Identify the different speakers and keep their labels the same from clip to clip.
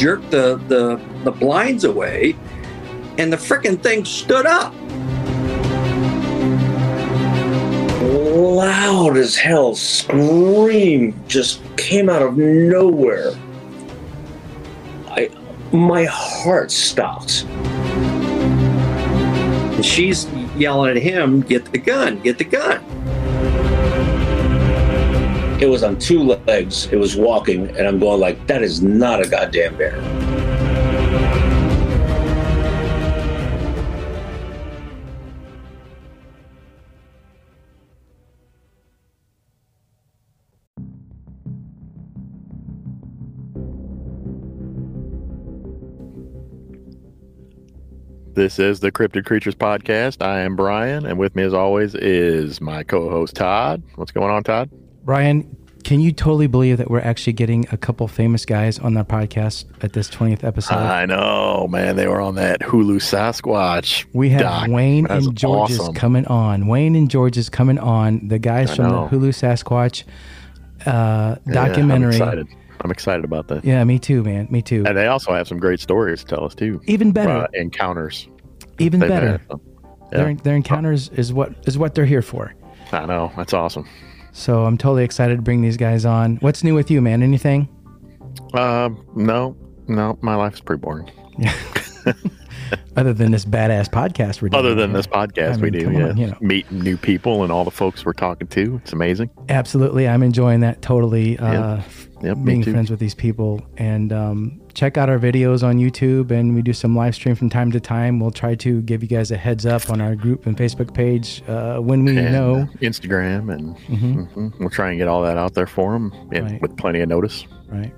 Speaker 1: jerked the the, the blinds away, and the frickin' thing stood up.
Speaker 2: Loud as hell scream just came out of nowhere. I my heart stopped.
Speaker 1: And she's yelling at him, "Get the gun! Get the gun!"
Speaker 2: It was on two legs. It was walking, and I'm going like, that is not a goddamn bear.
Speaker 3: This is the Cryptid Creatures Podcast. I am Brian, and with me, as always, is my co host, Todd. What's going on, Todd?
Speaker 4: Brian, can you totally believe that we're actually getting a couple famous guys on our podcast at this 20th episode?
Speaker 3: I know, man. They were on that Hulu Sasquatch.
Speaker 4: we have
Speaker 3: doc.
Speaker 4: Wayne
Speaker 3: That's
Speaker 4: and George
Speaker 3: awesome.
Speaker 4: coming on. Wayne and George is coming on. The guys
Speaker 3: I
Speaker 4: from
Speaker 3: know.
Speaker 4: the Hulu Sasquatch uh,
Speaker 3: Yeah,
Speaker 4: documentary.
Speaker 3: I'm excited. I'm excited about that.
Speaker 4: Yeah, me too, man. Me too.
Speaker 3: And they also have some great stories to tell us, too.
Speaker 4: Even better.
Speaker 3: Uh, encounters.
Speaker 4: even better.
Speaker 3: So,
Speaker 4: Their, their encounters is what is what they're here for.
Speaker 3: I know. That's awesome.
Speaker 4: So I'm totally excited to bring these guys on. What's new with you, man? Anything?
Speaker 3: Um, no, no, my life's pretty boring.
Speaker 4: Other than this badass podcast we're doing.
Speaker 3: Other than this podcast,
Speaker 4: I
Speaker 3: we do, yeah.
Speaker 4: on, you know.
Speaker 3: Meeting new people and all the folks we're talking to. It's amazing.
Speaker 4: Absolutely. I'm enjoying that totally. Uh,
Speaker 3: Yep, me
Speaker 4: being friends with these people and um, check out our videos on youtube and we do some live stream from time to time we'll try to give you guys a heads up on our group and facebook page uh, when we
Speaker 3: and
Speaker 4: know
Speaker 3: Instagram, and
Speaker 4: Mhm.
Speaker 3: mhm, we'll try and get all that out there for them
Speaker 4: Right.
Speaker 3: with plenty of notice.
Speaker 4: right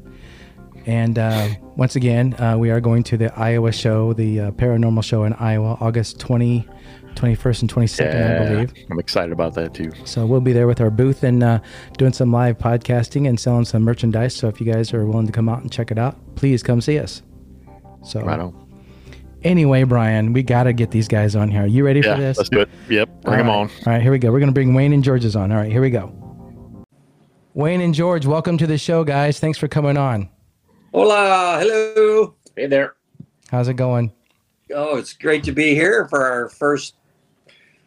Speaker 4: and uh, once again uh, we are going to the iowa show the uh, paranormal show in iowa august 20 21st and 22nd i believe
Speaker 3: I'm excited about that too.
Speaker 4: so we'll be there with our booth and uh, doing some live podcasting and selling some merchandise so if you guys are willing to come out and check it out please come see us so
Speaker 3: Right on.
Speaker 4: Anyway, Brian, we got to get these guys on here. Are You ready
Speaker 3: Yeah,
Speaker 4: for this?
Speaker 3: let's do it. Yep, bring
Speaker 4: All
Speaker 3: them
Speaker 4: right.
Speaker 3: on.
Speaker 4: All right, here we go. We're going to bring Wayne and George's on. All right, here we go. Wayne and George, welcome to the show, guys. Thanks for coming on.
Speaker 1: Hola, hello.
Speaker 2: Hey there.
Speaker 4: How's it going?
Speaker 1: Oh, it's great to be here for our first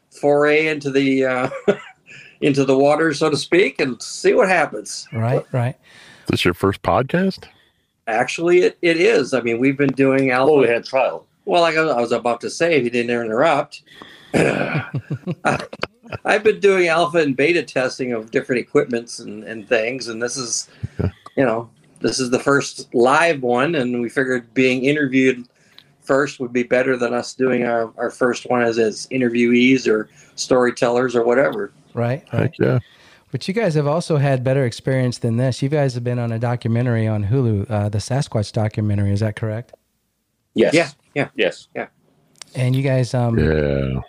Speaker 1: foray into the uh, into the water, so to speak, and see what happens.
Speaker 4: Right, right.
Speaker 3: Is this your first podcast?
Speaker 1: Actually, it, it is. I mean, we've been doing alpha.
Speaker 2: Oh, we had trial.
Speaker 1: Well, like I I was about to say, if you didn't interrupt, I've been doing alpha and beta testing of different equipments and, and things, and this is, you know, this is the first live one, and we figured being interviewed first would be better than us doing our, our first one as as interviewees or storytellers or whatever.
Speaker 4: Right, right.
Speaker 3: Heck yeah.
Speaker 4: But you guys have also had better experience than this. You guys have been on a documentary on Hulu, uh, the Sasquatch documentary. Is that correct?
Speaker 2: Yes.
Speaker 1: Yeah, yeah.
Speaker 2: Yes. Yeah.
Speaker 4: And you guys, um,
Speaker 3: Yeah.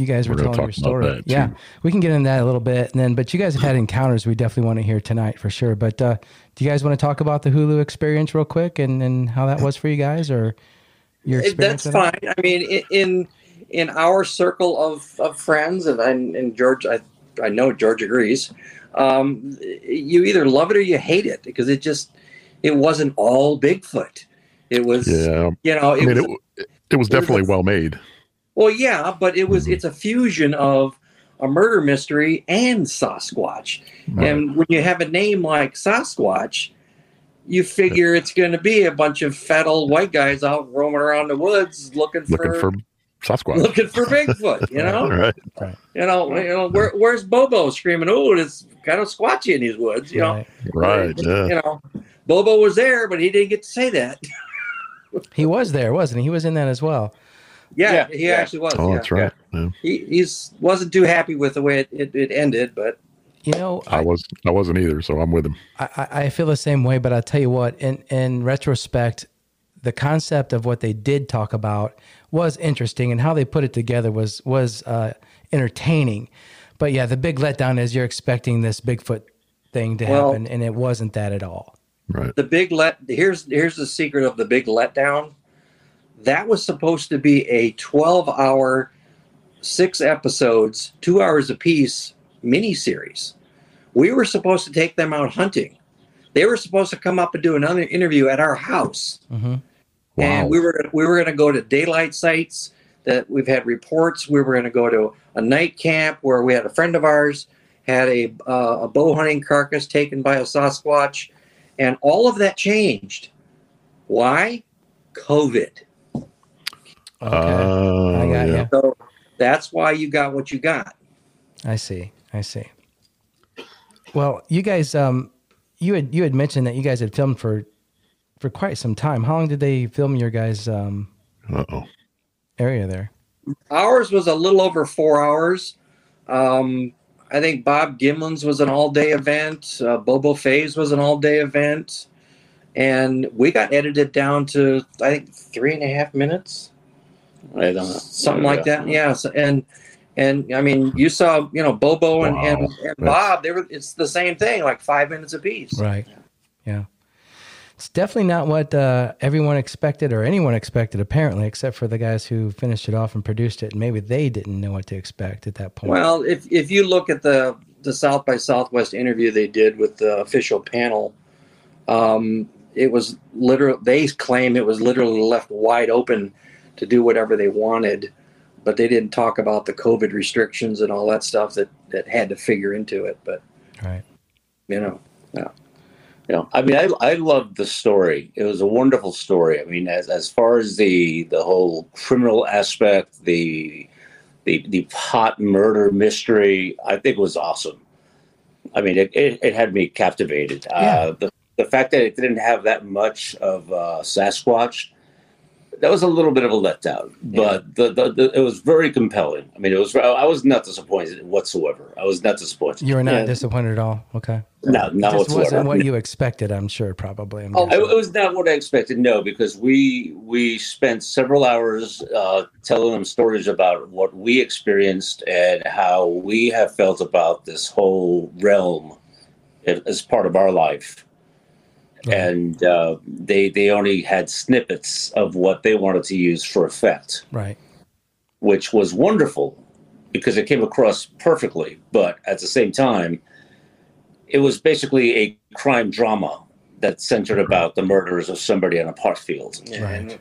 Speaker 4: You guys were
Speaker 3: We're
Speaker 4: telling your story.
Speaker 3: that, too.
Speaker 4: yeah, we can get into that a little bit, and then. But you guys have had encounters we definitely want to hear tonight for sure. But uh, do you guys want to talk about the Hulu experience real quick and and how that was for you guys, or your experience?
Speaker 1: That's
Speaker 4: with it?
Speaker 1: fine. I mean, in in our circle of, of friends, and I, and George, I I know George agrees. Um, you either love it or you hate it because it just it wasn't all Bigfoot. It was,
Speaker 3: Yeah.
Speaker 1: you know, it
Speaker 3: I mean,
Speaker 1: was,
Speaker 3: it, w- it was definitely well made.
Speaker 1: Well, yeah, but it was
Speaker 3: Mhm.
Speaker 1: it's a fusion of a murder mystery and Sasquatch. And when you have a name like Sasquatch, you figure it's going to be a bunch of fat old white guys out roaming around the woods looking for
Speaker 3: Looking for Sasquatch.
Speaker 1: looking for Bigfoot. You know,
Speaker 3: right.
Speaker 1: you know, you know. Where, where's Bobo screaming? Oh, it's kind of squatchy in these woods. You know,
Speaker 4: Right.
Speaker 3: Right. Yeah.
Speaker 1: You know, Bobo was there, but he didn't get to say that.
Speaker 4: He was there, wasn't he? He was in that as well.
Speaker 1: Yeah,
Speaker 2: Yeah,
Speaker 1: he
Speaker 2: yeah.
Speaker 1: actually was.
Speaker 3: Oh,
Speaker 1: yeah.
Speaker 3: that's right. Yeah.
Speaker 1: He he's wasn't too happy with the way it, it, it ended, but
Speaker 4: You know,
Speaker 3: I was. I wasn't either. So I'm with him.
Speaker 4: I, I I feel the same way, but I'll tell you what, in, in retrospect, the concept of what they did talk about was interesting and how they put it together was, was uh, entertaining. But yeah, the big letdown is you're expecting this Bigfoot thing to
Speaker 1: Well-
Speaker 4: happen, and it wasn't that at all.
Speaker 3: Right.
Speaker 1: the big let here's here's the secret of the big letdown. That was supposed to be a 12 hour, six episodes, two hours apiece mini series. We were supposed to take them out hunting. They were supposed to come up and do another interview at our house,
Speaker 4: hmm
Speaker 3: Wow.
Speaker 1: and we were we were going to go to daylight sites that we've had reports. We were going to go to a night camp where we had a friend of ours had a uh, a bow hunting carcass taken by a Sasquatch, and all of that changed. Why? COVID.
Speaker 4: Okay.
Speaker 3: Oh,
Speaker 4: I got
Speaker 3: yeah.
Speaker 4: you.
Speaker 1: So that's why you got what you got.
Speaker 4: I see. I see. Well, you guys, um, you had you had mentioned that you guys had filmed for for quite some time. How long did they film your guys' um,
Speaker 3: Uh-oh.
Speaker 4: area there?
Speaker 1: Ours was a little over four hours. Um, I think Bob Gimlin's was an all day event. Uh, Bobo Fay's was an all day event. And we got edited down to, I think, three and a half minutes,
Speaker 2: I don't know.
Speaker 1: something like that. Yeah. So, and, and I mean, you saw, you know, Bobo and, and, and Bob, they were, it's the same thing, like five minutes apiece.
Speaker 4: Right. Yeah. It's definitely not what uh, everyone expected or anyone expected, apparently, except for the guys who finished it off and produced it. And maybe they didn't know what to expect at that point.
Speaker 1: Well, if if you look at the the South by Southwest interview they did with the official panel, um, it was literal. They claim it was literally left wide open to do whatever they wanted, but they didn't talk about the COVID restrictions and all that stuff that that had to figure into it. But
Speaker 4: right.
Speaker 1: you know,
Speaker 2: You know, I mean, I I loved the story. It was a wonderful story. I mean, as as far as the the whole criminal aspect, the the the pot murder mystery, I think was awesome. I mean, it it, it had me captivated.
Speaker 4: Yeah.
Speaker 2: Uh, the the fact that it didn't have that much of uh, Sasquatch, that was a little bit of a letdown. But the, the, the it was very compelling. I mean, it was. I was not disappointed whatsoever. I was not disappointed.
Speaker 4: You were not
Speaker 1: Yeah.
Speaker 4: disappointed at all. Okay.
Speaker 2: no, not
Speaker 4: Just
Speaker 2: whatsoever.
Speaker 4: wasn't what you expected, I'm sure, probably. I'm
Speaker 1: Oh,
Speaker 2: I,
Speaker 4: guessing.
Speaker 2: it was not what I expected. No, because we we spent several hours uh, telling them stories about what we experienced and how we have felt about this whole realm as as part of our life.
Speaker 4: Right.
Speaker 2: And uh, they they only had snippets of what they wanted to use for effect,
Speaker 4: right.
Speaker 2: which was wonderful because it came across perfectly. But at the same time, it was basically a crime drama that centered about the murders of somebody on a park field.
Speaker 1: Yeah,
Speaker 4: Right.
Speaker 1: And,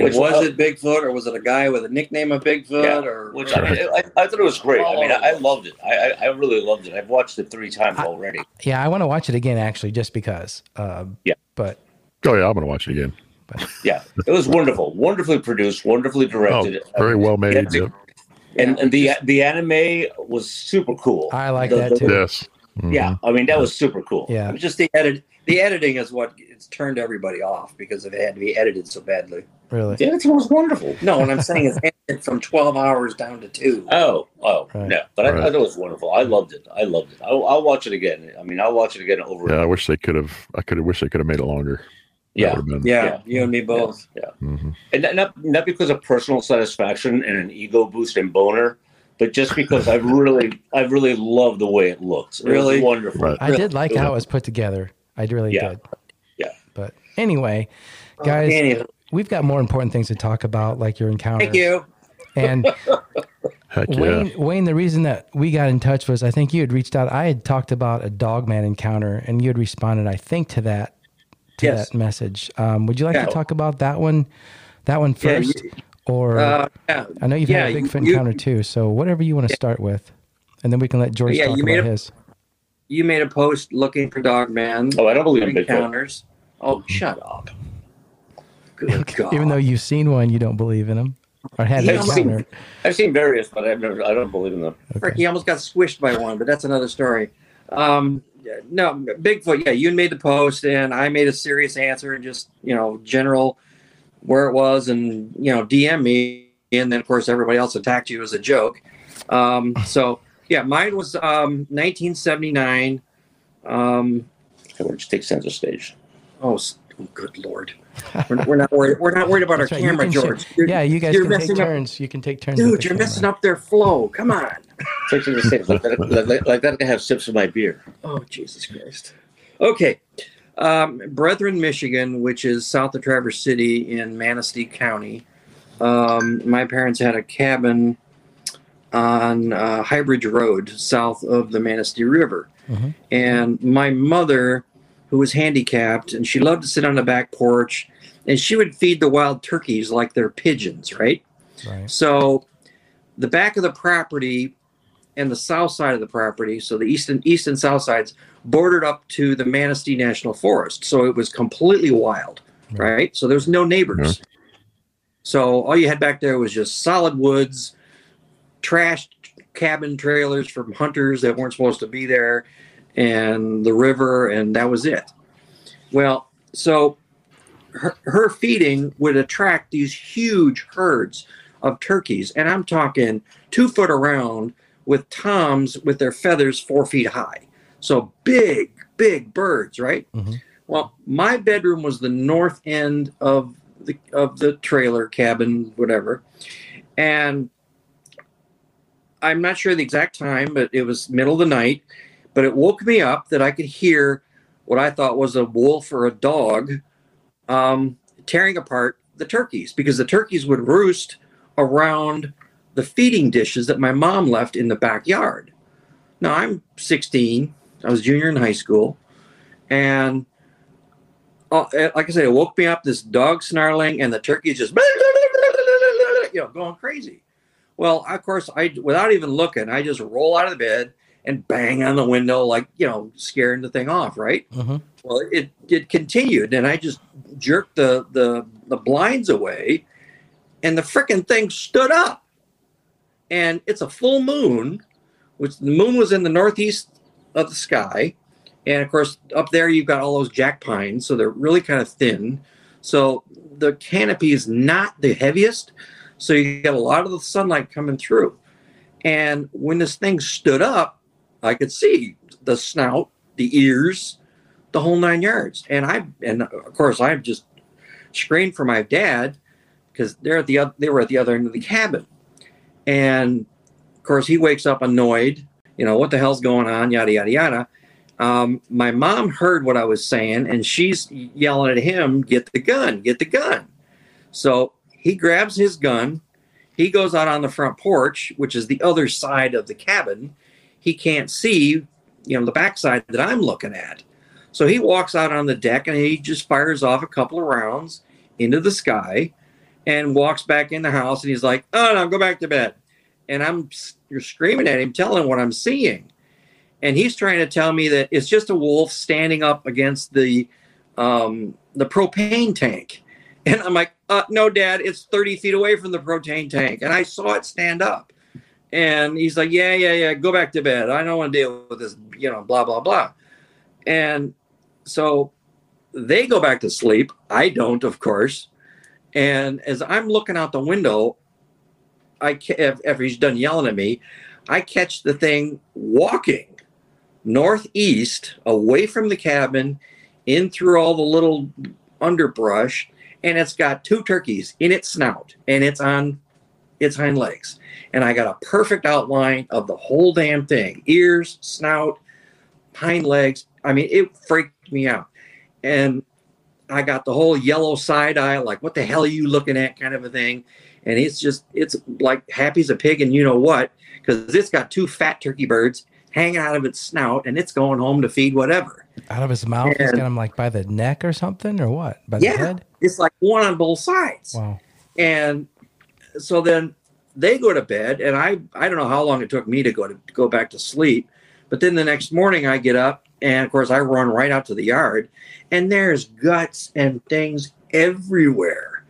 Speaker 1: and
Speaker 2: Which-
Speaker 1: was it Bigfoot or was it a guy with a nickname of Bigfoot
Speaker 2: Yeah,
Speaker 1: or
Speaker 2: Which I, mean, I, I thought it was great. I mean. I, I loved it. I, I, I really loved it. I've watched it three times
Speaker 4: I-
Speaker 2: already.
Speaker 4: Yeah, I want to watch it again, actually, just because. Um,
Speaker 2: Yeah.
Speaker 4: But
Speaker 3: Oh yeah, I'm gonna watch it again.
Speaker 2: Yeah, it was wonderful, wonderfully produced, wonderfully directed,
Speaker 3: Oh,
Speaker 2: directed.
Speaker 3: very well made.
Speaker 2: Yeah,
Speaker 3: Yep.
Speaker 2: and, and the the anime was super cool.
Speaker 4: I like
Speaker 2: The-
Speaker 4: that
Speaker 2: the-
Speaker 4: too.
Speaker 3: Yes. Mhm.
Speaker 2: Yeah, I mean that was super cool.
Speaker 4: Yeah.
Speaker 1: It was just the edit. The editing is what it's turned everybody off because it had to be edited so badly.
Speaker 4: Really.
Speaker 2: Yeah, it was wonderful.
Speaker 1: No, what I'm saying is edited from 12 hours down to two.
Speaker 2: Oh, oh,
Speaker 4: Right.
Speaker 2: no, but I,
Speaker 3: Right.
Speaker 2: I thought it was wonderful. I loved it. I loved it. I'll, I'll watch it again. I mean, I'll watch it again over.
Speaker 3: Yeah, I wish they could have. I could have wished they could have made it longer.
Speaker 2: Yeah.
Speaker 3: been.
Speaker 1: yeah,
Speaker 2: Yeah.
Speaker 1: you and me both.
Speaker 3: mhm.
Speaker 2: and not- not not because of personal satisfaction and an ego boost and boner, but just because I really I really love the way it looks. It
Speaker 1: Really?
Speaker 2: wonderful.
Speaker 3: Right.
Speaker 4: I did like how it was put together. I really
Speaker 2: Yeah.
Speaker 4: did.
Speaker 2: Yeah.
Speaker 4: But anyway, guys,
Speaker 1: Anywho,
Speaker 4: we've got more important things to talk about, like your encounter.
Speaker 1: thank you.
Speaker 4: And
Speaker 3: Heck yeah.
Speaker 4: Wayne, Wayne, the reason that we got in touch was I think you had reached out. I had talked about a dogman encounter, and you had responded, I think, to that to
Speaker 1: Yes.
Speaker 4: that message. Um, would you like
Speaker 1: Yeah.
Speaker 4: to talk about that one, that one first,
Speaker 1: Yeah,
Speaker 4: first, or
Speaker 1: Uh, yeah,
Speaker 4: I know you've
Speaker 1: yeah,
Speaker 4: had a Bigfoot
Speaker 1: you-
Speaker 4: encounter too. So whatever you want to start with, and then we can let George
Speaker 1: Yeah,
Speaker 4: talk
Speaker 1: you
Speaker 4: about
Speaker 1: made a-
Speaker 4: his.
Speaker 1: You made a post looking for Dogman
Speaker 2: Oh, I don't believe in Bigfoot.
Speaker 1: encounters. Oh, shut up. Good God.
Speaker 4: Even though you've seen one, you don't believe in him or had
Speaker 1: I've seen-
Speaker 2: I've seen various, but I've never. I don't believe in them.
Speaker 1: Frick, he almost got squished by one, but that's another story. Um, no, Bigfoot. Yeah, you made the post, and I made a serious answer, and just you know, general where it was, and you know, DM me, and then of course everybody else attacked you as a joke. Um, so yeah, mine was um, 1979. Um,
Speaker 2: I would just take center stage.
Speaker 1: oh, oh, good lord, we're, we're not worried. We're not worried about
Speaker 4: That's
Speaker 1: our
Speaker 4: right,
Speaker 1: camera,
Speaker 4: can share-
Speaker 1: George. You're-
Speaker 4: Yeah, you guys
Speaker 1: you're
Speaker 4: can take
Speaker 1: messing up-
Speaker 4: turns. You can take turns.
Speaker 1: Dude, you're messing up their flow. Come on.
Speaker 2: Take center stage. Like that, like, like, like that, I can have sips of my beer.
Speaker 1: Oh, Jesus Christ. Okay. Um, Brethren, Michigan, which is south of Traverse City in Manistee County. Um, my parents had a cabin on uh, Highbridge Road, south of the Manistee River.
Speaker 4: Mhm.
Speaker 1: And my mother who was handicapped, and she loved to sit on the back porch, and she would feed the wild turkeys like they're pigeons, right?
Speaker 4: Right.
Speaker 1: So the back of the property and the south side of the property, so the east and east and south sides, bordered up to the Manistee National Forest. So it was completely wild,
Speaker 4: Right.
Speaker 1: right? So there's no neighbors. So all you had back there was just solid woods, trashed cabin trailers from hunters that weren't supposed to be there, and the river, and that was it. Well, so her, her feeding would attract these huge herds of turkeys, and I'm talking two foot around with toms with their feathers four feet high. So big, big birds, right?
Speaker 4: Mhm.
Speaker 1: Well, my bedroom was the north end of the of the trailer cabin, whatever, and I'm not sure the exact time, but it was middle of the night. But it woke me up that I could hear what I thought was a wolf or a dog um, tearing apart the turkeys because the turkeys would roost around the feeding dishes that my mom left in the backyard. Now I'm 16. I was junior in high school, and uh, like I said, it woke me up. This dog snarling, and the turkeys just you know going crazy. Well, of course, I without even looking, I just roll out of the bed and bang on the window, like you know, scaring the thing off, right?
Speaker 4: hmm
Speaker 1: Well, it it continued, and I just jerked the the the blinds away, and the frickin' thing stood up. And it's a full moon, which the moon was in the northeast of the sky, and of course up there you've got all those jack pines, so they're really kind of thin. So the canopy is not the heaviest, so you get a lot of the sunlight coming through. And when this thing stood up, I could see the snout, the ears, the whole nine yards. And I and of course I just screamed for my dad because they're at the they were at the other end of the cabin. And of course he wakes up annoyed, you know, what the hell's going on, yada yada yada. Um, my mom heard what I was saying and she's yelling at him, get the gun, get the gun. So he grabs his gun, he goes out on the front porch, which is the other side of the cabin. He can't see, you know, the backside that I'm looking at. So he walks out on the deck and he just fires off a couple of rounds into the sky and walks back in the house and he's like, "Oh no, go back to bed." And I'm you're screaming at him, telling him what I'm seeing, and he's trying to tell me that it's just a wolf standing up against the um, the propane tank, and I'm like, uh, "No, Dad, it's 30 feet away from the protein tank, and I saw it stand up." And he's like, "Yeah, yeah, yeah, go back to bed. I don't want to deal with this, you know, blah blah blah." And so they go back to sleep. I don't, of course. And as I'm looking out the window, I ca- if- after he's done yelling at me, I catch the thing walking northeast away from the cabin, in through all the little underbrush, and it's got two turkeys in its snout, and it's on its hind legs. And I got a perfect outline of the whole damn thing: ears, snout, hind legs. I mean, it freaked me out. And I got the whole yellow side eye, like, what the hell are you looking at, kind of a thing. And it's just, it's like happy as a pig, and you know what? Because it's got two fat turkey birds hanging out of its snout, and it's going home to feed whatever.
Speaker 4: Out of his mouth, he's
Speaker 1: And-
Speaker 4: got him like by the neck or something, or what? By the
Speaker 1: Yeah.
Speaker 4: head?
Speaker 1: It's like one on both sides.
Speaker 4: Wow.
Speaker 1: And so then they go to bed, and I I don't know how long it took me to go to, to go back to sleep, but then the next morning I get up, and of course I run right out to the yard, and there's guts and things everywhere.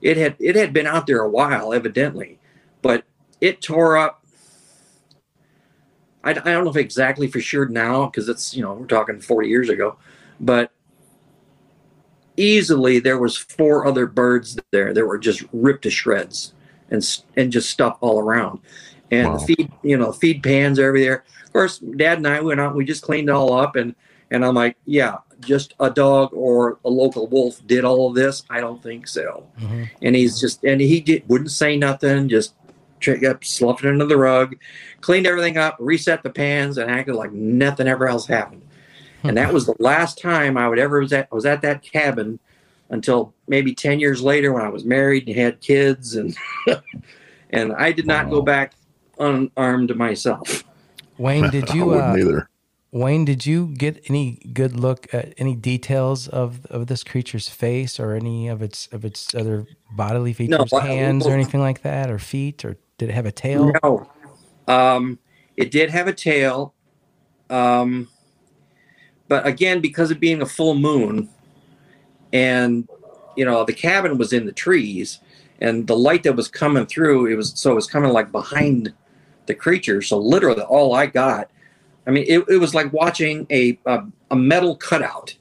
Speaker 1: It had it had been out there a while, evidently, but it tore up. I, I don't know if exactly for sure now because it's you know we're talking 40 years ago, but easily there was four other birds there that were just ripped to shreds and and just stuff all around and
Speaker 3: Wow.
Speaker 1: feed you know feed pans are everywhere of course dad and i went out we just cleaned it all up and and i'm like yeah just a dog or a local wolf did all of this i don't think so
Speaker 4: Mhm.
Speaker 1: and he's just and he did, wouldn't say nothing just trick up sloughed it under the rug cleaned everything up reset the pans and acted like nothing ever else happened and that was the last time I would ever was at was at that cabin until maybe ten years later when I was married and had kids and and I did not go back unarmed myself.
Speaker 4: Wayne, did you
Speaker 3: wouldn't
Speaker 4: uh,
Speaker 3: either.
Speaker 4: Wayne, did you get any good look at any details of of this creature's face or any of its of its other bodily features,
Speaker 1: No,
Speaker 4: hands or anything like that, or feet, or did it have a tail?
Speaker 1: No. Um, it did have a tail. Um, but again, because of being a full moon and, you know, the cabin was in the trees and the light that was coming through, it was so it was coming like behind the creature. So literally all I got, I mean, it, it was like watching a, a, a metal cutout,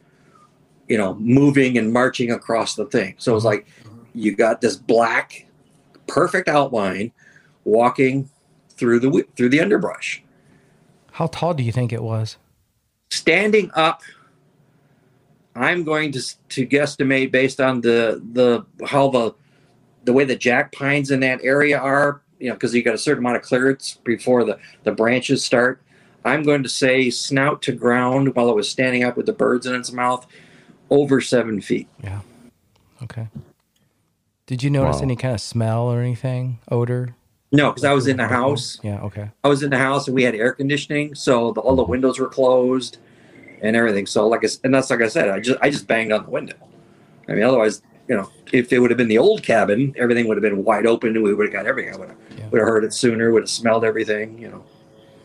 Speaker 1: you know, moving and marching across the thing. So it was like you got this black, perfect outline walking through the through the underbrush
Speaker 4: How tall do you think it was?
Speaker 1: standing up i'm going to to guesstimate based on the the how the the way the jack pines in that area are you know because you got a certain amount of clearance before the the branches start i'm going to say snout to ground while it was standing up with the birds in its mouth over seven feet
Speaker 4: Yeah. Okay. Did you notice
Speaker 3: Wow.
Speaker 4: any kind of smell or anything, odor?
Speaker 1: No because i was in the house
Speaker 4: Yeah. Okay.
Speaker 1: I was in the house and we had air conditioning, so the, all the windows were closed and everything. So like, I, s- and that's like I said, I just I just banged on the window. I mean, otherwise, you know, if it would have been the old cabin, everything would have been wide open and we would have got everything. I would have
Speaker 4: Yeah.
Speaker 1: would have heard it sooner. Would have smelled everything. You know,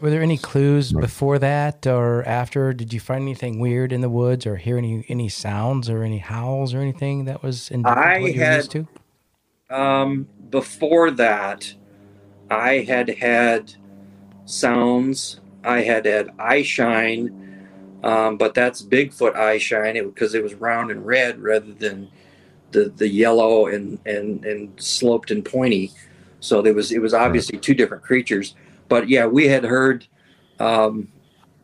Speaker 4: Were there any clues before that or after? Did you find anything weird in the woods or hear any any sounds or any howls or anything that was in
Speaker 1: I
Speaker 4: what you're
Speaker 1: had-
Speaker 4: used to?
Speaker 1: um, before that, I had had sounds. I had had eye shine, um, but that's Bigfoot eye shine it, because it was round and red rather than the the yellow and and and sloped and pointy. So there was it was obviously two different creatures. But yeah, we had heard, um,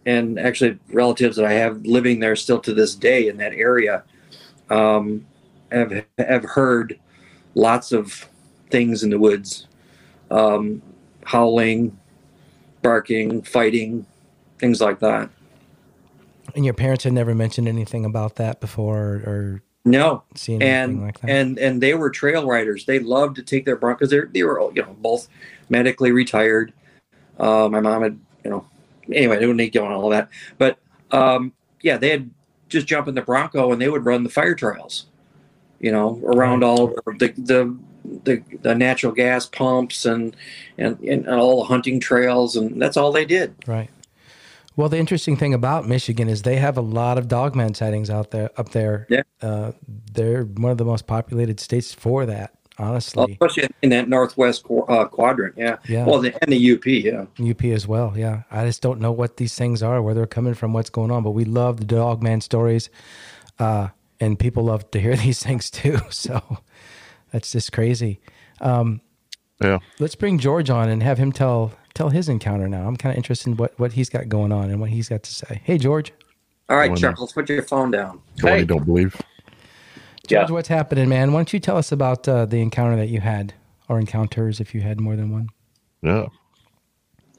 Speaker 1: and actually relatives that I have living there still to this day in that area, um, have have heard lots of things in the woods um, howling barking fighting things like that.
Speaker 4: And your parents had never mentioned anything about that before or,
Speaker 1: no.
Speaker 4: seen anything
Speaker 1: and
Speaker 4: like that?
Speaker 1: and and they were trail riders. They loved to take their broncos they they were you know both medically retired. Uh, my mom had you know anyway they don't need to go on all that. But um, yeah they had just jump in the bronco and they would run the fire trails you know around all the the the, the natural gas pumps and, and and all the hunting trails and that's all they did
Speaker 4: Right. Well, the interesting thing about Michigan is they have a lot of dogman sightings out there. Up there,
Speaker 1: Yeah.
Speaker 4: uh, they're one of the most populated states for that.
Speaker 1: Well,
Speaker 4: Honestly,
Speaker 1: especially in that northwest qu- uh, quadrant yeah
Speaker 4: Yeah.
Speaker 1: well the, and the up yeah
Speaker 4: UP as well. Yeah, I just don't know what these things are, where they're coming from, what's going on. But we love the dogman stories, uh, and people love to hear these things too. So that's just crazy. Um,
Speaker 3: Yeah.
Speaker 4: Let's bring George on and have him tell tell his encounter now. I'm kind of interested in what what he's got going on and what he's got to say. Hey, George.
Speaker 1: all right
Speaker 3: Well,
Speaker 1: chuckles put your phone down
Speaker 3: The one
Speaker 2: Hey.
Speaker 3: you don't believe.
Speaker 4: George,
Speaker 2: Yeah.
Speaker 4: what's happening, man? Why don't you tell us about uh, the encounter that you had, or encounters if you had more than one?
Speaker 3: Yeah.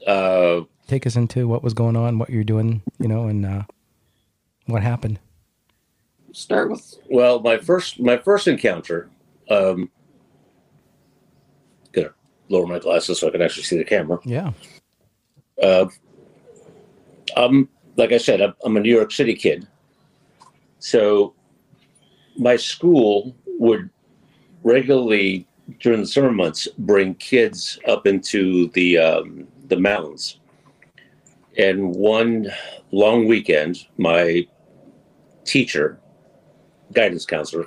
Speaker 2: Uh,
Speaker 4: Take us into what was going on, what you're doing, you know, and uh, what happened.
Speaker 1: start with
Speaker 2: well, my first my first encounter. Um, gonna lower my glasses so I can actually see the camera.
Speaker 4: Yeah.
Speaker 2: Uh, I'm like I said, I'm, I'm a New York City kid, so my school would regularly during the summer months bring kids up into the um, the mountains. And one long weekend, my teacher, guidance counselor,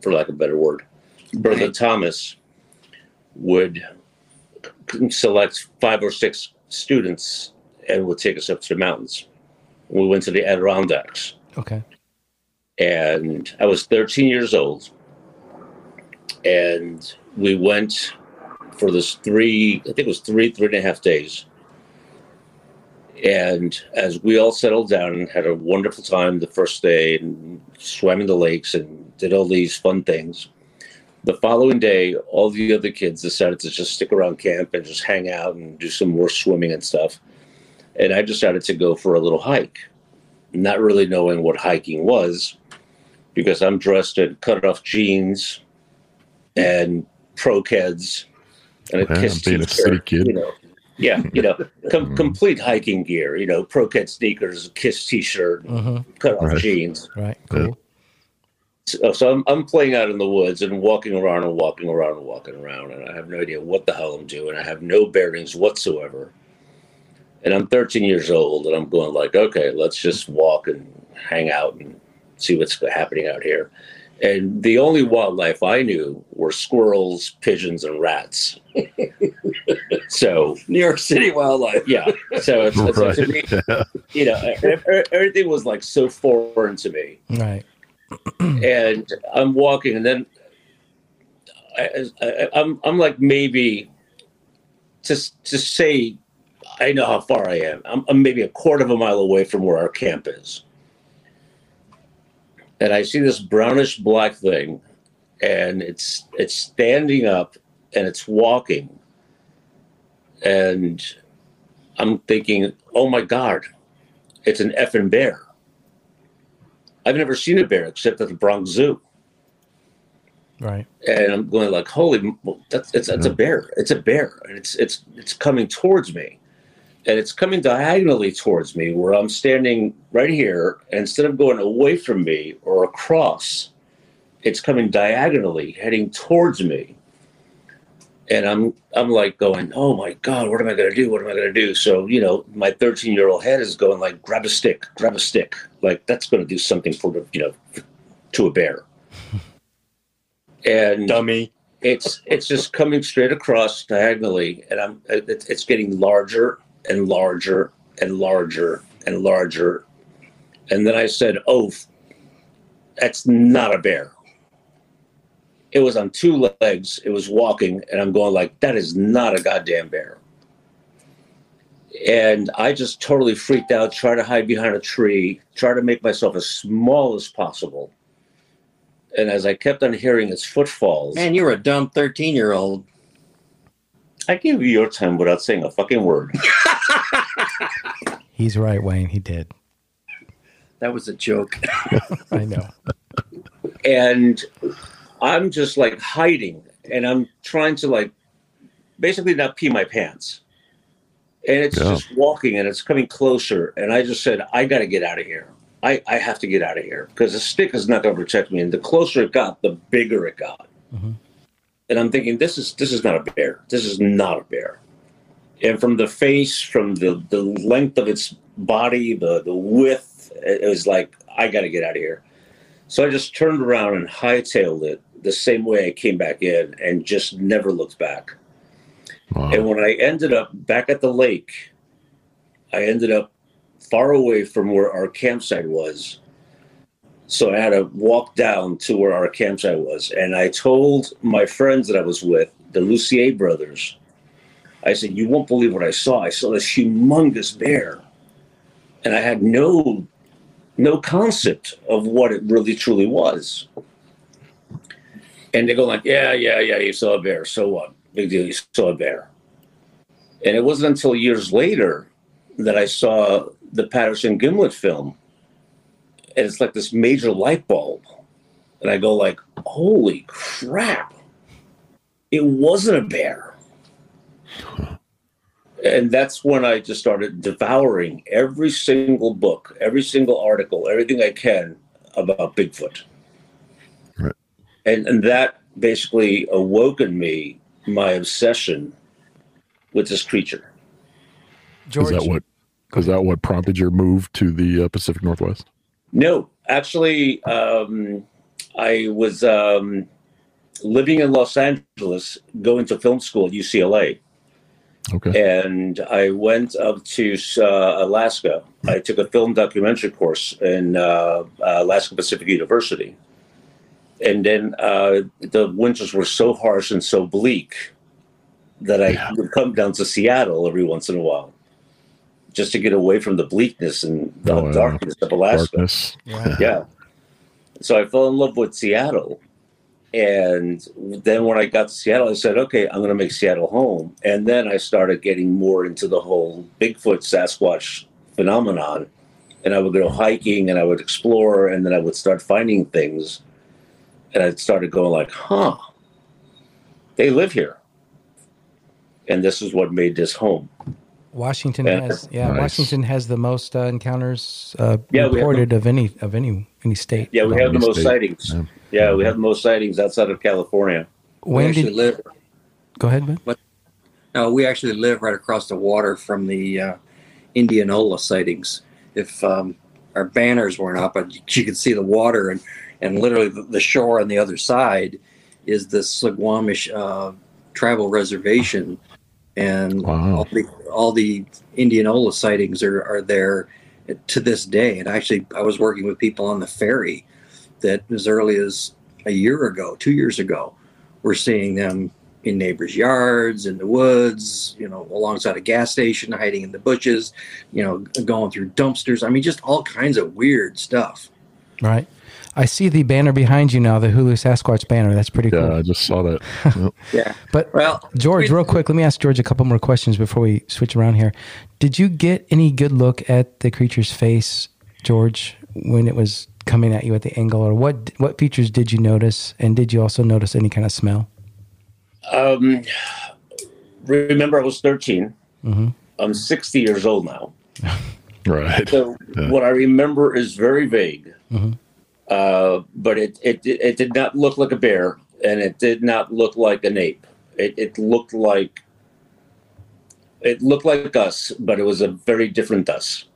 Speaker 2: for lack of a better word, Bertha
Speaker 1: Right.
Speaker 2: Thomas, would select five or six students and would take us up to the mountains. We went to the Adirondacks,
Speaker 4: Okay.
Speaker 2: and I was 13 years old. And we went for this three, I think it was three, three and a half days. And as we all settled down and had a wonderful time the first day and swam in the lakes and did all these fun things, the following day, all the other kids decided to just stick around camp and just hang out and do some more swimming and stuff. And I decided to go for a little hike, not really knowing what hiking was because I'm dressed in cut off jeans and Pro-Keds and a
Speaker 3: Yeah,
Speaker 2: kiss
Speaker 3: being a
Speaker 2: t-shirt,
Speaker 3: city kid.
Speaker 2: You know, Yeah, you know, com- complete hiking gear. You know, Pro-Keds sneakers, Kiss T-shirt,
Speaker 4: hmm
Speaker 2: cut off
Speaker 3: Right.
Speaker 2: jeans.
Speaker 4: Right. Cool.
Speaker 2: So, so I'm, I'm playing out in the woods and walking around and walking around and walking around, and I have no idea what the hell I'm doing. I have no bearings whatsoever. And I'm 13 years old, and I'm going like, okay, let's just walk and hang out and see what's happening out here. And the only wildlife I knew were squirrels, pigeons, and rats. so
Speaker 1: New York City wildlife.
Speaker 2: yeah, so it's, it's,
Speaker 3: right.
Speaker 2: to me, you know, everything was like so foreign to me
Speaker 4: Right.
Speaker 2: And I'm walking, and then I, I, I'm I'm like maybe just to say I know how far I am. I'm, I'm maybe a quarter of a mile away from where our camp is, and I see this brownish black thing, and it's it's standing up and it's walking, and I'm thinking, oh my god, it's an effing bear. I've never seen a bear except at the Bronx Zoo,
Speaker 4: Right.
Speaker 2: and I'm going like, "Holy, m- well, that's it's, it's a bear! It's a bear, and it's it's it's coming towards me, and it's coming diagonally towards me, where I'm standing right here. And instead of going away from me or across, it's coming diagonally, heading towards me, and I'm I'm like going, "Oh my God, what am I going to do? What am I going to do?" So you know, my 13 year old head is going like, "Grab a stick, grab a stick!" Like that's going to do something for the you know to a bear. And
Speaker 1: Dummy.
Speaker 2: it's it's just coming straight across diagonally, and I'm it's, it's getting larger and larger and larger and larger, and then I said, "Oh, that's not a bear." It was on two legs. It was walking, and I'm going like, "That is not a goddamn bear." And I just totally freaked out, try to hide behind a tree, try to make myself as small as possible. And as I kept on hearing its footfalls,
Speaker 1: Man, you're a dumb 13 year old.
Speaker 2: I gave you your time without saying a fucking word.
Speaker 4: He's right, Wayne. He did.
Speaker 1: That was a joke.
Speaker 4: I know.
Speaker 2: and I'm just like hiding and I'm trying to like basically not pee my pants. And it's
Speaker 3: Yeah.
Speaker 2: just walking and it's coming closer. And I just said, I got to get out of here. I, I have to get out of here because the stick is not going to protect me. And the closer it got, the bigger it got.
Speaker 4: Mhm.
Speaker 2: And I'm thinking, this is this is not a bear. This is not a bear. And from the face, from the, the length of its body, the, the width, it it was like, I got to get out of here. So I just turned around and hightailed it the same way I came back in and just never looked back.
Speaker 3: Wow.
Speaker 2: And when I ended up back at the lake, I ended up far away from where our campsite was. So I had to walk down to where our campsite was. And I told my friends that I was with, the Lucier brothers, I said, You won't believe what I saw. I saw this humongous bear. And I had no no concept of what it really truly was. And they go like, Yeah, yeah, yeah, you saw a bear. So what? Big deal, you saw a bear. And it wasn't until years later that I saw the Patterson Gimlin film. And it's like this major light bulb. And I go like, holy crap. It wasn't a bear. And that's when I just started devouring every single book, every single article, everything I can about Bigfoot.
Speaker 3: Right.
Speaker 2: And and that basically awoken me my obsession with this creature.
Speaker 4: George.
Speaker 3: Is that what? Is that what prompted your move to the uh, Pacific Northwest?
Speaker 2: No, actually, um, I was um, living in Los Angeles, going to film school at UCLA,
Speaker 3: Okay.
Speaker 2: and I went up to uh, Alaska. I took a film documentary course in uh, Alaska Pacific University, and then uh, the winters were so harsh and so bleak that I
Speaker 3: Yeah.
Speaker 2: would come down to Seattle every once in a while. Just to get away from the bleakness and the
Speaker 3: Oh,
Speaker 2: darkness of Alaska
Speaker 3: Darkness.
Speaker 4: Right.
Speaker 2: yeah. So I fell in love with Seattle. And then when I got to Seattle, I said, okay, I'm going to make Seattle home. And then I started getting more into the whole Bigfoot Sasquatch phenomenon. And I would go hiking and I would explore and then I would start finding things. And I started going like, huh, they live here. and this is what made this home.
Speaker 4: Washington
Speaker 2: Yeah.
Speaker 4: has yeah
Speaker 3: Nice.
Speaker 4: Washington has the most uh, encounters uh,
Speaker 2: Yeah, we have
Speaker 4: reported of any of any any state.
Speaker 2: Yeah, we have the most
Speaker 3: state.
Speaker 2: sightings.
Speaker 3: Yeah.
Speaker 2: Yeah, we have the most sightings outside of California.
Speaker 1: We
Speaker 4: When
Speaker 1: actually
Speaker 4: did
Speaker 1: live.
Speaker 4: go ahead, Ben?
Speaker 1: No, we actually live right across the water from the uh, Indianola sightings. If um, our banners weren't up, and you could see the water, and and literally the, shore on the other side is the Squamish uh, tribal reservation, and
Speaker 3: Wow.
Speaker 1: all the all the Indianola sightings are are there to this day. And actually, I was working with people on the ferry that as early as a year ago, two years ago, we're seeing them in neighbors' yards, in the woods, you know, alongside a gas station, hiding in the bushes, you know, going through dumpsters. I mean, just all kinds of weird stuff.
Speaker 4: Right. I see the banner behind you now, the Hulu Sasquatch banner. That's pretty
Speaker 3: Yeah,
Speaker 4: cool.
Speaker 3: I just saw that. Yep.
Speaker 1: Yeah.
Speaker 4: But
Speaker 1: Well,
Speaker 4: George, real quick, let me ask George a couple more questions before we switch around here. Did you get any good look at the creature's face, George, when it was coming at you at the angle, or what what features did you notice, and did you also notice any kind of smell?
Speaker 2: Um, remember, I was 13.
Speaker 4: Mhm.
Speaker 2: I'm 60 years old now.
Speaker 3: right.
Speaker 2: So
Speaker 3: Yeah.
Speaker 2: what I remember is very vague.
Speaker 4: Mhm.
Speaker 2: Uh, but it, it it did not look like a bear, and it did not look like an ape. It, it looked like it looked like us, but it was a very different us.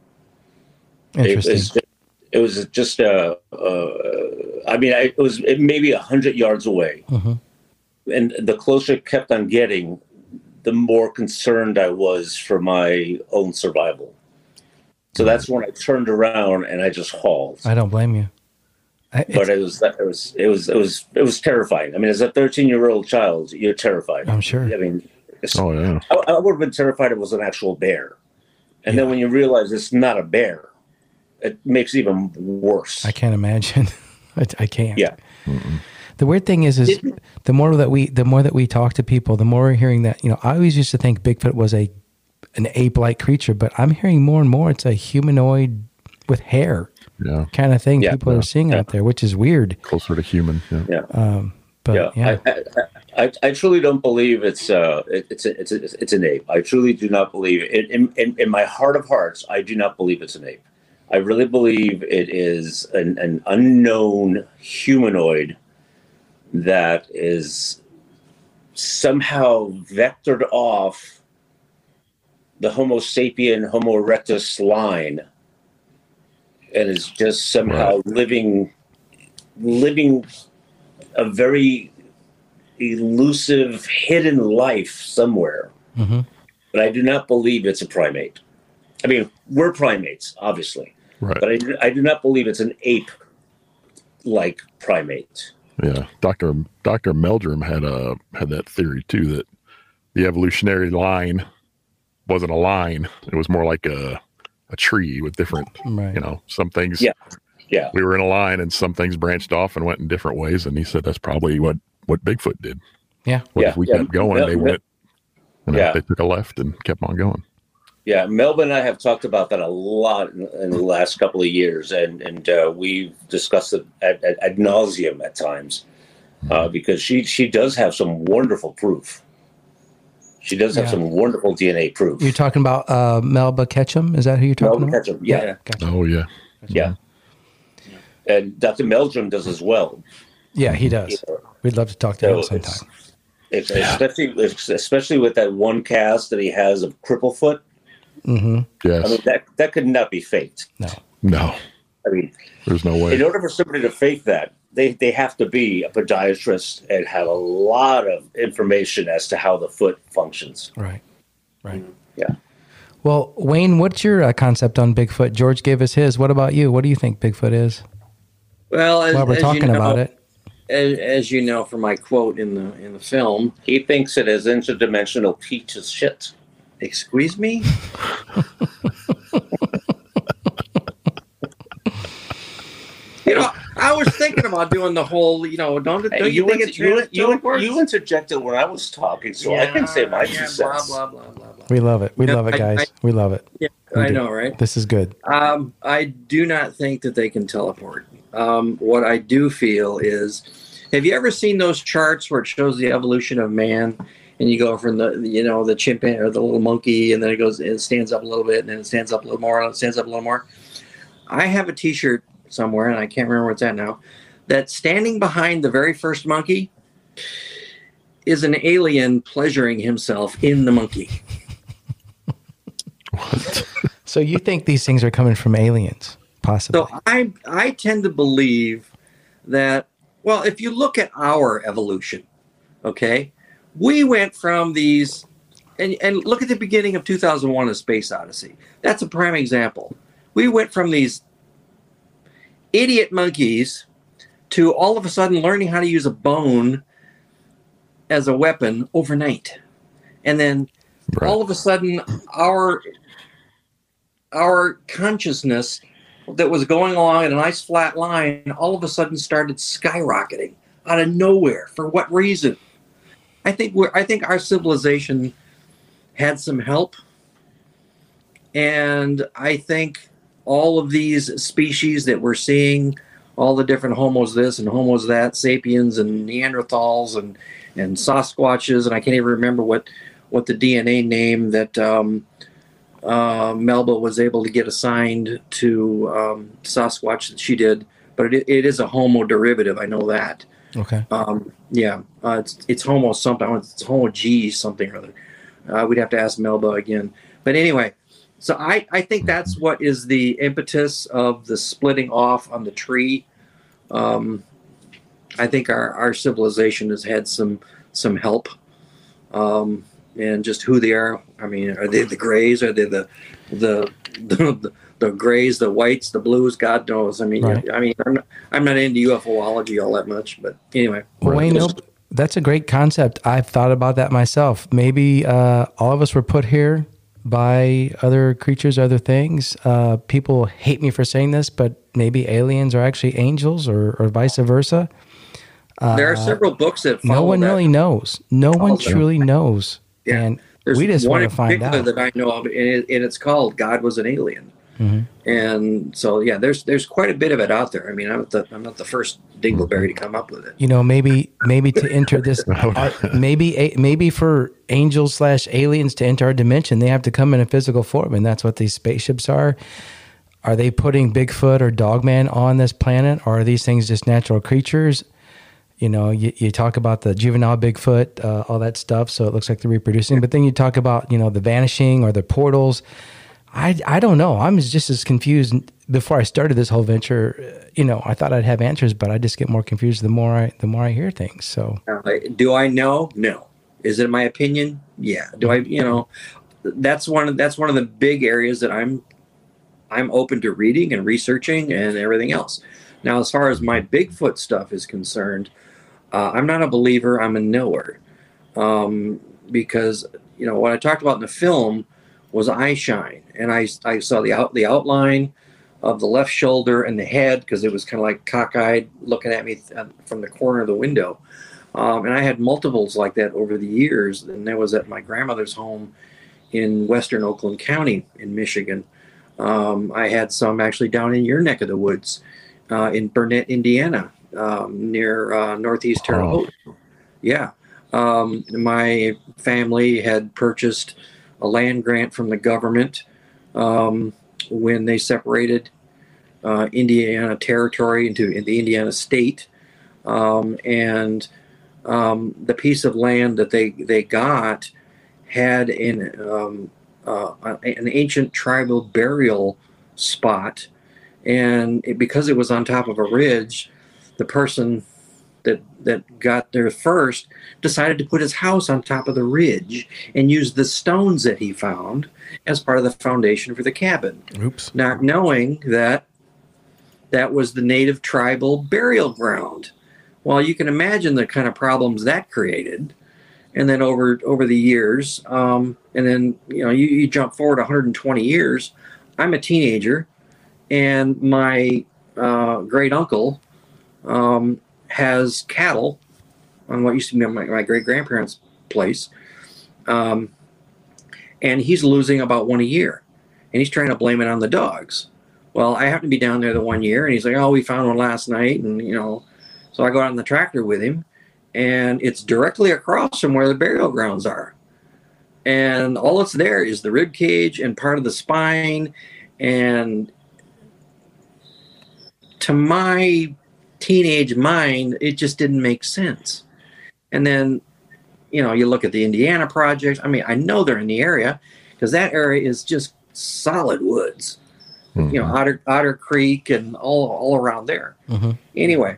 Speaker 2: It
Speaker 4: Interesting.
Speaker 2: was, it was just a. Uh, I mean, I, it was it maybe a hundred yards away,
Speaker 4: Mhm.
Speaker 2: and the closer it kept on getting, the more concerned I was for my own survival. So that's when I turned around and I just hauled.
Speaker 4: I don't blame you. I,
Speaker 2: But it was it was it was it was it was terrifying. I mean, as a 13 year old child, you're terrified.
Speaker 4: I'm sure.
Speaker 2: I mean, it's-
Speaker 3: Oh yeah.
Speaker 2: I, I would have been terrified if it was an actual bear. And then when you realize it's not a bear, it makes it even worse.
Speaker 4: I can't imagine. I, I can't.
Speaker 2: Yeah.
Speaker 4: The weird thing is, is
Speaker 1: Didn't-
Speaker 4: the more that we, the more that we talk to people, the more we're hearing that. You know, I always used to think Bigfoot was a an ape-like creature, but I'm hearing more and more it's a humanoid with hair
Speaker 3: Yeah.
Speaker 4: kind of thing
Speaker 2: Yeah.
Speaker 4: people are seeing out there, which is weird.
Speaker 3: Closer to human. Yeah.
Speaker 2: yeah.
Speaker 4: Um, but
Speaker 2: yeah,
Speaker 4: yeah,
Speaker 2: I, I, I, I truly don't believe it's uh it, it's a, it's a, it's an ape. I truly do not believe it. In, in in my heart of hearts, I do not believe it's an ape. I really believe it is an, an unknown humanoid that is somehow vectored off the Homo sapien Homo erectus line and is just somehow living living a very elusive hidden life somewhere
Speaker 4: Mhm.
Speaker 2: but i do not believe it's a primate i mean we're primates obviously
Speaker 3: Right.
Speaker 2: but i, do- I do not believe it's an ape like primate
Speaker 3: Yeah. Doctor Doctor Meldrum had uh had that theory too that the evolutionary line wasn't a line. It was more like a a tree with different
Speaker 4: right.
Speaker 3: you know, some things
Speaker 2: Yeah. yeah
Speaker 3: we were in a line and some things branched off and went in different ways and he said that's probably what what Bigfoot did.
Speaker 4: Yeah.
Speaker 3: What
Speaker 2: Yeah,
Speaker 3: if we
Speaker 2: yeah.
Speaker 3: kept going,
Speaker 2: Mel-
Speaker 3: they went you know,
Speaker 2: Yeah.
Speaker 3: they took a left and kept on going.
Speaker 2: Yeah, Melba and I have talked about that a lot in, in the last couple of years, and and uh, we've discussed it ad, ad, ad nauseum at times uh, because she she does have some wonderful proof. She does have
Speaker 4: Yeah.
Speaker 2: some wonderful DNA proof.
Speaker 4: You're talking about uh, Melba Ketchum? Is that who you're talking
Speaker 2: Melba
Speaker 4: about?
Speaker 2: Ketchum, yeah,
Speaker 4: Gotcha.
Speaker 3: Oh yeah.
Speaker 2: yeah, and Dr. Meldrum does as well.
Speaker 4: Yeah, he does. We'd love to talk to
Speaker 2: So
Speaker 4: him
Speaker 2: it's-
Speaker 4: sometime.
Speaker 2: It's, especially especially with that one cast that he has of Cripplefoot.
Speaker 4: hmm
Speaker 3: Yes.
Speaker 2: I mean that that could not be faked.
Speaker 4: No.
Speaker 3: no.
Speaker 2: I mean,
Speaker 3: There's no way.
Speaker 2: in order for somebody to fake that, they, they have to be a podiatrist and have a lot of information as to how the foot functions.
Speaker 4: Right. Right.
Speaker 2: Yeah.
Speaker 4: Well, Wayne, what's your uh, concept on Bigfoot? George gave us his. What about you? What do you think Bigfoot is?
Speaker 1: Well, as,
Speaker 4: While we're
Speaker 1: as
Speaker 4: talking
Speaker 1: you know,
Speaker 4: about it.
Speaker 1: as, as you know from my quote in the in the film,
Speaker 2: He thinks it is interdimensional piece of shit.
Speaker 1: excuse me. you know, I was thinking about doing the whole. You know, don't, don't
Speaker 2: Hey,
Speaker 1: you,
Speaker 2: you,
Speaker 1: think
Speaker 2: inter-
Speaker 1: it's
Speaker 2: you, you, you interjected when I was talking, so I can say my two
Speaker 1: yeah, blah
Speaker 2: cents.
Speaker 1: blah blah blah blah.
Speaker 4: We love it. We
Speaker 1: Yeah,
Speaker 4: love it,
Speaker 1: I-
Speaker 4: guys.
Speaker 1: I-
Speaker 4: we love it.
Speaker 1: Yeah,
Speaker 4: We
Speaker 1: I
Speaker 4: do.
Speaker 1: know, right?
Speaker 4: This is good.
Speaker 1: Um, I do not think that they can teleport. Um, what I do feel is, have you ever seen those charts where it shows the evolution of man, and you go from the you know the chimpanzee or the little monkey, and then it goes it stands up a little bit, and then it stands up a little more, and it stands up a little more. I have a T-shirt somewhere, and I can't remember where it's at now. That standing behind the very first monkey is an alien pleasuring himself in the monkey.
Speaker 3: What?
Speaker 4: So you think these things are coming from aliens, possibly?
Speaker 1: So I I tend to believe that well, if you look at our evolution, okay, we went from these and and look at the beginning of 2001 a space odyssey. That's a prime example. We went from these idiot monkeys to all of a sudden learning how to use a bone as a weapon overnight. And then
Speaker 3: Right.
Speaker 1: all of a sudden our our consciousness that was going along in a nice flat line all of a sudden started skyrocketing out of nowhere for what reason i think we're i think our civilization had some help and i think all of these species that we're seeing all the different homos this and homos that sapiens and neanderthals and and sasquatches and i can't even remember what what the dna name that um, uh, Melba was able to get assigned to um, Sasquatch that she did, but it, it is a Homo derivative. I know that.
Speaker 4: okay.
Speaker 1: Um, yeah, uh, it's it's Homo something. It's Homo G something or other. Uh, we'd have to ask Melba again. But anyway, so I I think that's what is the impetus of the splitting off on the tree. Um, I think our our civilization has had some some help. Um, and just who they are. I mean, are they the grays? Are they the the the, the grays, the whites, the blues? God knows. I mean,
Speaker 4: Right.
Speaker 1: I mean, I'm not, I'm not into UFOlogy all that much, but anyway.
Speaker 4: Well, Wayne, no, that's a great concept. I've thought about that myself. Maybe uh, all of us were put here by other creatures, other things. Uh, people hate me for saying this, but maybe aliens are actually angels, or, or vice versa.
Speaker 1: there are several books that
Speaker 4: No one
Speaker 1: that.
Speaker 4: really knows. No one truly knows,
Speaker 1: Yeah.
Speaker 4: and
Speaker 1: There's
Speaker 4: we just want to find out.
Speaker 1: that I know of, and, it, and it's called "God Was an Alien."
Speaker 4: Mhm.
Speaker 1: And so, yeah, there's there's quite a bit of it out there. I mean, I'm not the I'm not the first dingleberry to come up with it.
Speaker 4: you know, maybe maybe to enter this, our, maybe a, maybe for angels slash aliens to enter our dimension, they have to come in a physical form, and that's what these spaceships are. Are they putting Bigfoot or Dogman on this planet, or are these things just natural creatures? You know, you, you talk about the juvenile Bigfoot, uh, all that stuff, so it looks like they're reproducing. But then you talk about you know the vanishing or the portals. I, I don't know. I'm just as confused before I started this whole venture. uh, You know, I thought I'd have answers, but I just get more confused the more I the more I hear things. So
Speaker 1: Uh, do I know? No. Is it my opinion? Yeah. Do I? You know, that's one. Of, that's one of the big areas that I'm I'm open to reading and researching and everything else. Now, as far as my Bigfoot stuff is concerned, uh, I'm not a believer. I'm a knower, um, because you know what I talked about in the film was eye shine, and I I saw the out the outline of the left shoulder and the head because it was kind of like cockeyed looking at me th- from the corner of the window. Um, and I had multiples like that over the years. And that was at my grandmother's home in western Oakland County in Michigan. Um, I had some actually down in your neck of the woods uh, in Burnett, Indiana, um, near uh, Northeast Terre
Speaker 3: Wow.
Speaker 1: Haute. Yeah. Um, my family had purchased a land grant from the government um, when they separated uh, Indiana Territory into the Indiana state. Um, and um, the piece of land that they, they got had an, um, uh, an ancient tribal burial spot. And it, because it was on top of a ridge, the person that, that got there first decided to put his house on top of the ridge and use the stones that he found as part of the foundation for the cabin
Speaker 4: oops.
Speaker 1: not knowing that that was the native tribal burial ground. Well, you can imagine the kind of problems that created. And then over over the years, um, and then you know you, you jump forward 120 years. I'm a teenager, and my uh, great uncle um, has cattle on what used to be my, my great grandparents' place, um, and he's losing about one a year and he's trying to blame it on the dogs. Well, I happened to be down there the one year, and he's like, "Oh, we found one last night," and you know, so I go out on the tractor with him, and it's directly across from where the burial grounds are. And all that's there is the rib cage and part of the spine. And to my teenage mind, it just didn't make sense. And then, you know, you look at the Indiana project. I mean, I know they're in the area because that area is just solid woods.
Speaker 3: Mhm.
Speaker 1: You know, Otter Otter Creek and all all around there.
Speaker 4: Mhm.
Speaker 1: Anyway,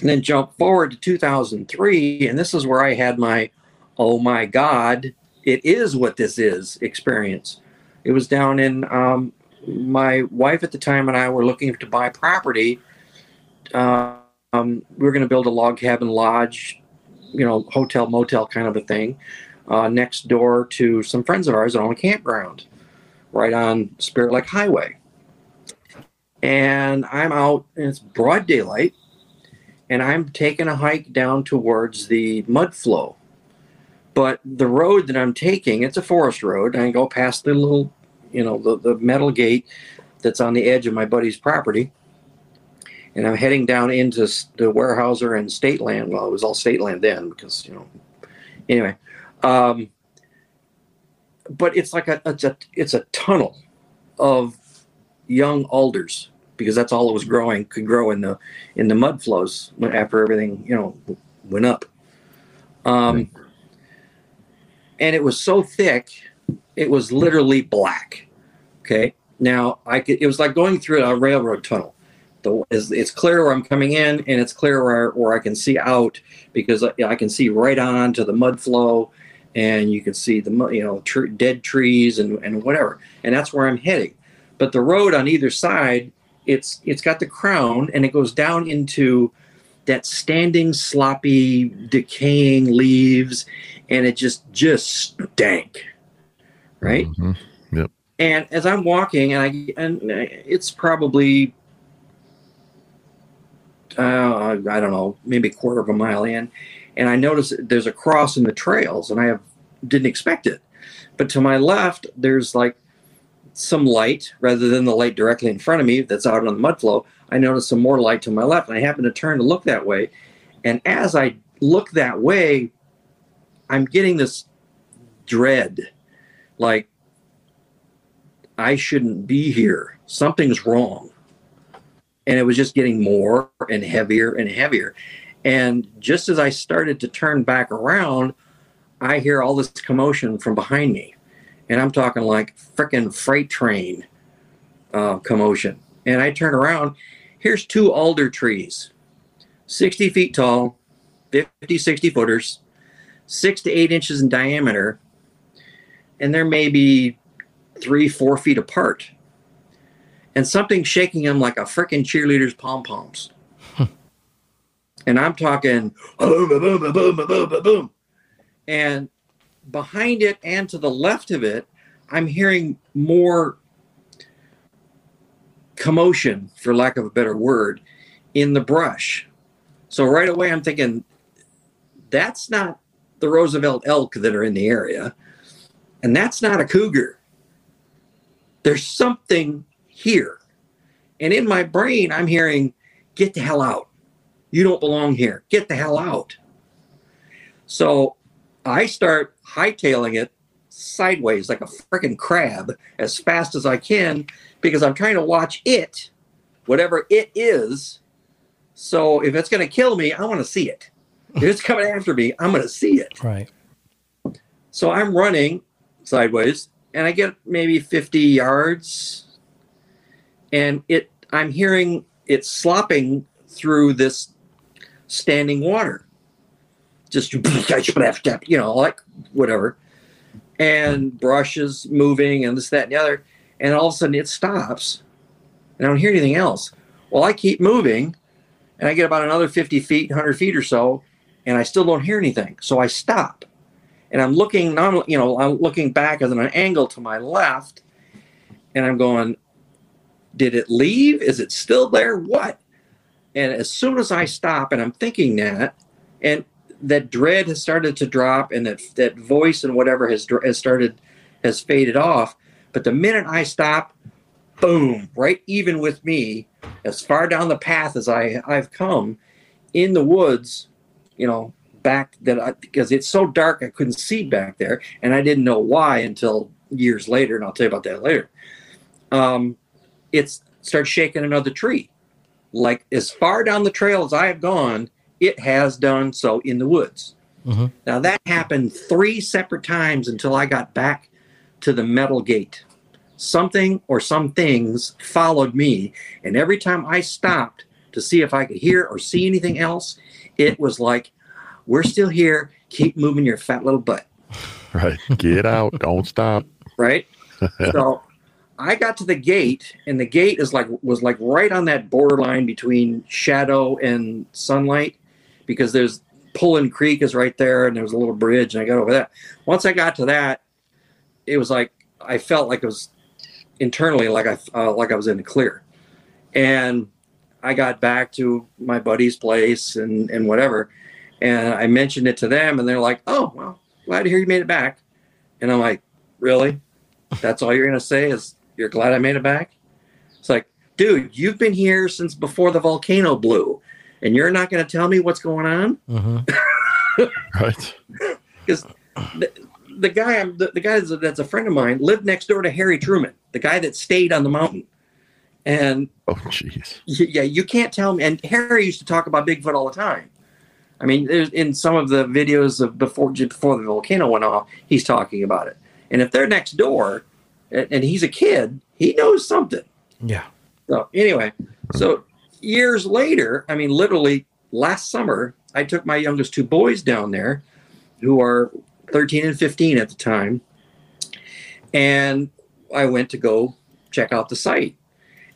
Speaker 1: and then jump forward to 2003, and this is where I had my, oh my God, it is what this is experience. It was down in um, my wife at the time and I were looking to buy property. Um, we were going to build a log cabin lodge, you know, hotel motel kind of a thing, uh, next door to some friends of ours that own a campground, right on Spirit Lake Highway. And I'm out, and it's broad daylight, and I'm taking a hike down towards the mud flow. But the road that I'm taking, it's a forest road. And I go past the little, you know, the, the metal gate that's on the edge of my buddy's property. And I'm heading down into the Weyerhaeuser and state land. Well, it was all state land then because, you know, anyway. Um, but it's like a, it's a, it's a tunnel of young alders because that's all it was growing, could grow in the, in the mud flows when- after everything, you know, went up. Um, and it was so thick, it was literally black. Okay. Now I could, it was like going through a railroad tunnel. The, it's, it's clear where I'm coming in and it's clear where, where I can see out because I, I can see right on to the mud flow and you can see the, you know, tr- dead trees and, and whatever. And that's where I'm heading. But the road on either side, it's, it's got the crown and it goes down into that standing, sloppy, decaying leaves and it just just stank right
Speaker 3: Mhm.
Speaker 1: and as i'm walking and i and it's probably uh, i don't know maybe a quarter of a mile in and i notice there's a cross in the trails and i have didn't expect it but to my left there's like some light rather than the light directly in front of me that's out on the mud flow i notice some more light to my left and i happen to turn to look that way and as i look that way i'm getting this dread like I shouldn't be here. Something's wrong. And it was just getting more and heavier and heavier. And just as I started to turn back around, I hear all this commotion from behind me. And I'm talking like frickin' freight train uh, commotion. And I turn around. Here's two alder trees, 60 feet tall, 50, 60 footers, six to eight inches in diameter. And they're maybe three, four feet apart. And something shaking them like a frickin' cheerleader's pom poms. and I'm talking boom, boom, boom, boom, boom, boom. And behind it and to the left of it, I'm hearing more commotion, for lack of a better word, in the brush. So right away, I'm thinking, that's not the Roosevelt elk that are in the area. And that's not a cougar. There's something here. And in my brain, I'm hearing, get the hell out. You don't belong here. Get the hell out. So I start hightailing it sideways like a freaking crab as fast as I can because I'm trying to watch it, whatever it is. So if it's going to kill me, I want to see it. If it's coming after me, I'm going to see it.
Speaker 4: Right.
Speaker 1: So I'm running sideways and I get maybe 50 yards and it I'm hearing it slopping through this standing water. Just you know, like whatever. And brushes moving and this, that, and the other. And all of a sudden it stops. And I don't hear anything else. Well, I keep moving and I get about another 50 feet, 100 feet or so, and I still don't hear anything. So I stop and I'm looking, you know, I'm looking back at an angle to my left, and I'm going, did it leave? Is it still there? What? And as soon as I stop, and I'm thinking that, and that dread has started to drop, and that that voice and whatever has has started has faded off. But the minute I stop, boom, right even with me, as far down the path as I I've come, in the woods, you know, back that I, because it's so dark I couldn't see back there, and I didn't know why until years later, and I'll tell you about that later. Um, it's started shaking another tree, like as far down the trail as I have gone, it has done so in the woods.
Speaker 4: Mhm.
Speaker 1: Now that happened three separate times until I got back to the metal gate. Something or some things followed me, and every time I stopped to see if I could hear or see anything else, it was like, "We're still here. Keep moving your fat little butt."
Speaker 3: Right. Get out. Don't stop.
Speaker 1: right? so I got to the gate, and the gate is like was like right on that borderline between shadow and sunlight, because there's Pullen Creek is right there, and there was a little bridge, and I got over that. Once I got to that, it was like I felt like it was internally like I uh, like I was in the clear, and I got back to my buddy's place and and whatever, and I mentioned it to them, and they're like, "Oh, well, glad to hear you made it back," and I'm like, "Really? That's all you're gonna say is you're glad I made it back?" It's like, dude, you've been here since before the volcano blew, and you're not gonna tell me what's going on
Speaker 4: hmm
Speaker 3: Right.
Speaker 1: because the, the guy I'm the, the guy that's a, that's a friend of mine lived next door to Harry Truman, the guy that stayed on the mountain, and
Speaker 3: Oh, jeez.
Speaker 1: yeah, you can't tell me. And Harry used to talk about Bigfoot all the time. I mean, there's in some of the videos of before before the volcano went off, he's talking about it. And if they're next door, and, and he's a kid, he knows something.
Speaker 4: Yeah.
Speaker 1: So anyway, hmm. so years later, I mean, literally last summer, I took my youngest two boys down there, who are 13 and 15 at the time, and I went to go check out the site.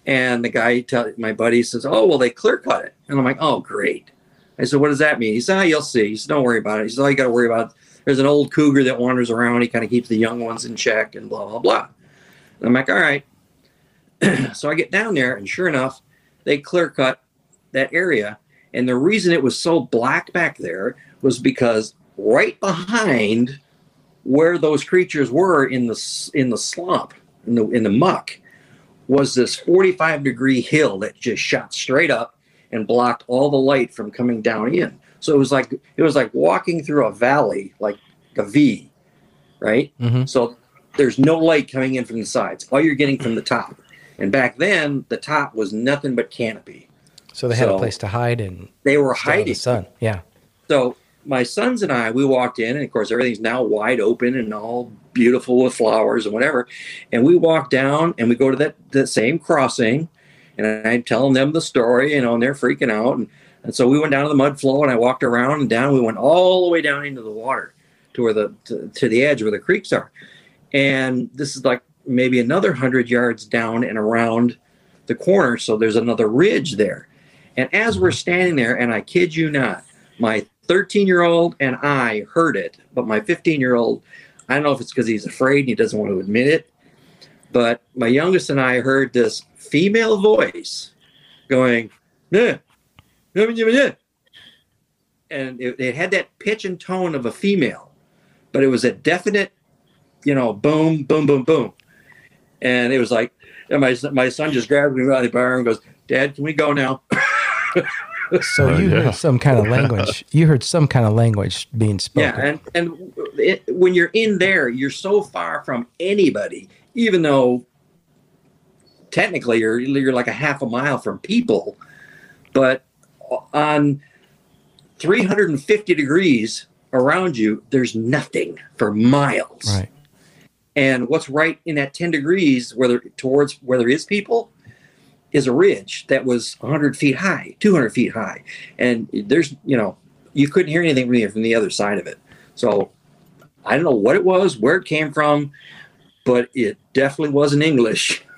Speaker 1: And the guy, tell, my buddy, says, "Oh, well, they clear cut it," and I'm like, "Oh, great." I said, "What does that mean?" He said, "Oh, you'll see." He said, "Don't worry about it." He said, "All you got to worry about there's an old cougar that wanders around. He kind of keeps the young ones in check, and blah blah blah." And I'm like, "All right." so I get down there, and sure enough, they clear cut that area. And the reason it was so black back there was because right behind where those creatures were in the in the slump in the in the muck was this 45 degree hill that just shot straight up and blocked all the light from coming down in. So it was like it was like walking through a valley, like a V, right?
Speaker 4: hmm
Speaker 1: So there's no light coming in from the sides. All you're getting from the top. And back then, the top was nothing but canopy.
Speaker 4: So they had a place to hide and
Speaker 1: They were
Speaker 4: stay out of
Speaker 1: hiding.
Speaker 4: the sun. Yeah.
Speaker 1: So my sons and I, we walked in, and of course, everything's now wide open and all beautiful with flowers and whatever. And we walk down, and we go to that that same crossing, and I'm telling them the story, you know, and they're freaking out. And, and so we went down to the mud flow, and I walked around and down. We went all the way down into the water to where the to, to the edge where the creeks are. And this is like maybe another hundred yards down and around the corner. So there's another ridge there. And as we're standing there, and I kid you not, my 13 year old and I heard it, but my 15 year old, I don't know if it's because he's afraid and he doesn't want to admit it, but my youngest and I heard this female voice going, "Nah, nah, nah, nah, nah." and it, it had that pitch and tone of a female, but it was a definite, you know, boom, boom, boom, boom. And it was like, and my, my son just grabbed me by the bar and goes, Dad, can we go now?
Speaker 4: So
Speaker 3: Uh,
Speaker 4: you
Speaker 3: yeah.
Speaker 4: heard some kind of language. You heard some kind of language being spoken.
Speaker 1: Yeah, and and it, when you're in there, you're so far from anybody, even though technically you're you're like a half a mile from people, but on 350 degrees around you, there's nothing for miles.
Speaker 4: Right.
Speaker 1: And what's right in that 10 degrees where there, towards where there is people is a ridge that was 100 feet high, 200 feet high. And there's, you know, you couldn't hear anything from the, from the other side of it. So I don't know what it was, where it came from, but it definitely wasn't English.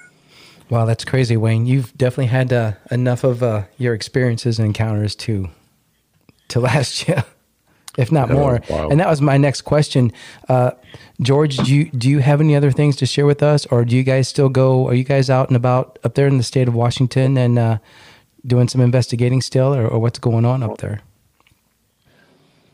Speaker 4: Wow, that's crazy, Wayne. You've definitely had uh, enough of uh, your experiences and encounters to to last you, if not
Speaker 3: Oh,
Speaker 4: more.
Speaker 3: wow.
Speaker 4: And that was my next question, uh, George. Do you do you have any other things to share with us, or do you guys still go? Are you guys out and about up there in the state of Washington and uh, doing some investigating still, or, or what's going on up there?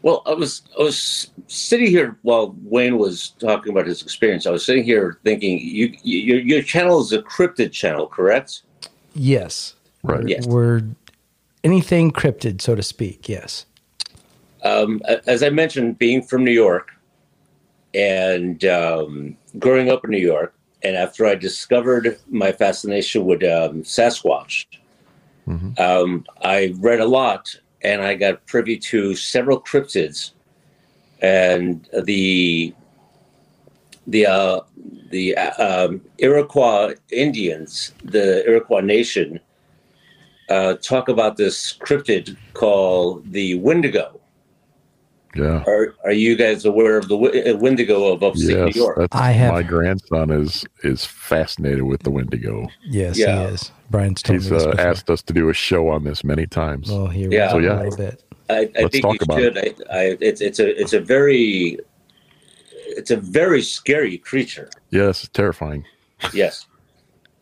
Speaker 2: Well, I was I was sitting here while Wayne was talking about his experience. I was sitting here thinking, you, you your your channel is a cryptid channel, correct?
Speaker 4: Yes,
Speaker 3: Right.
Speaker 2: Yes.
Speaker 4: we're anything cryptid, so to speak. Yes.
Speaker 2: Um, as I mentioned, being from New York and um, growing up in New York, and after I discovered my fascination with um, Sasquatch,
Speaker 3: Mhm.
Speaker 2: um, I read a lot and I got privy to several cryptids, and the the uh, the uh, um, Iroquois Indians, the Iroquois Nation, uh, talk about this cryptid called the Wendigo.
Speaker 3: Yeah.
Speaker 2: Are Are you guys aware of the uh, Wendigo of upstate
Speaker 3: Yes,
Speaker 2: New York?
Speaker 3: that's
Speaker 4: I have-
Speaker 3: my grandson is is fascinated with the Wendigo.
Speaker 4: Yes,
Speaker 2: Yeah.
Speaker 4: he is. Brian's told
Speaker 3: He's
Speaker 4: me this
Speaker 3: uh, asked us to do a show on this many times.
Speaker 4: Well, here
Speaker 2: Yeah.
Speaker 4: we
Speaker 3: So,
Speaker 4: go
Speaker 3: yeah.
Speaker 4: a little bit.
Speaker 2: I, I
Speaker 3: Let's
Speaker 2: think
Speaker 3: talk
Speaker 2: you
Speaker 3: about
Speaker 2: should. I, I, it's it's a it's a very it's a very scary creature.
Speaker 3: yes, terrifying.
Speaker 2: Yes.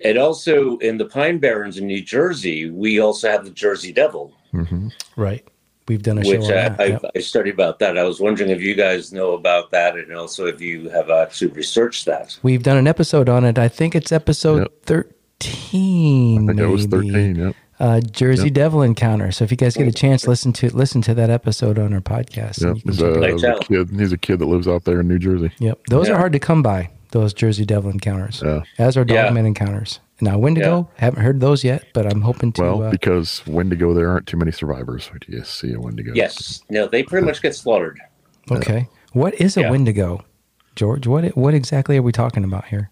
Speaker 2: And also in the Pine Barrens in New Jersey, we also have the Jersey Devil,
Speaker 3: hmm
Speaker 4: Right. We've done a show
Speaker 2: which
Speaker 4: on
Speaker 2: I,
Speaker 4: that.
Speaker 2: I,
Speaker 4: yep.
Speaker 2: I studied about that. I was wondering if you guys know about that, and also if you have actually researched that.
Speaker 4: We've done an episode on it. I think it's episode
Speaker 3: Yep.
Speaker 4: 13.
Speaker 3: I think it was thirteen. Yep.
Speaker 4: Uh, Jersey
Speaker 3: Yep.
Speaker 4: Devil Encounter. So if you guys get a chance, listen to listen to that episode on our podcast. and
Speaker 3: Yep. He's a, he's a kid. He's a kid that lives out there in New Jersey.
Speaker 4: Yep. Those
Speaker 2: Yeah.
Speaker 4: are hard to come by, those Jersey Devil encounters,
Speaker 3: Yeah.
Speaker 4: as are
Speaker 2: Yeah.
Speaker 4: Dogman encounters. Now, Wendigo, haven't heard those yet, but I'm hoping to.
Speaker 3: Well,
Speaker 4: uh,
Speaker 3: because Wendigo, there aren't too many survivors. When you see a Wendigo.
Speaker 2: Yes. No, they pretty much get slaughtered.
Speaker 4: okay. What is a
Speaker 2: Yeah.
Speaker 4: Wendigo, George? What what exactly are we talking about here?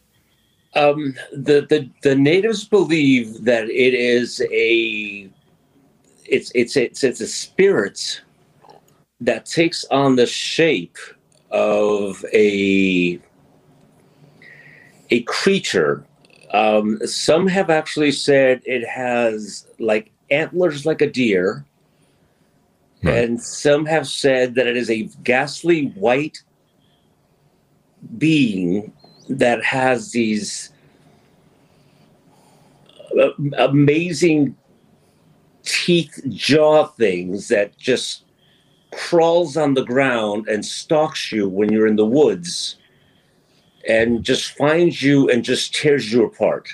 Speaker 2: Um, the, the the natives believe that it is a it's it's it's it's a spirit that takes on the shape of a a creature. Um, some have actually said it has like antlers like a deer,
Speaker 3: Right.
Speaker 2: and some have said that it is a ghastly white being that has these uh, amazing teeth jaw things that just crawls on the ground and stalks you when you're in the woods and just finds you and just tears you apart.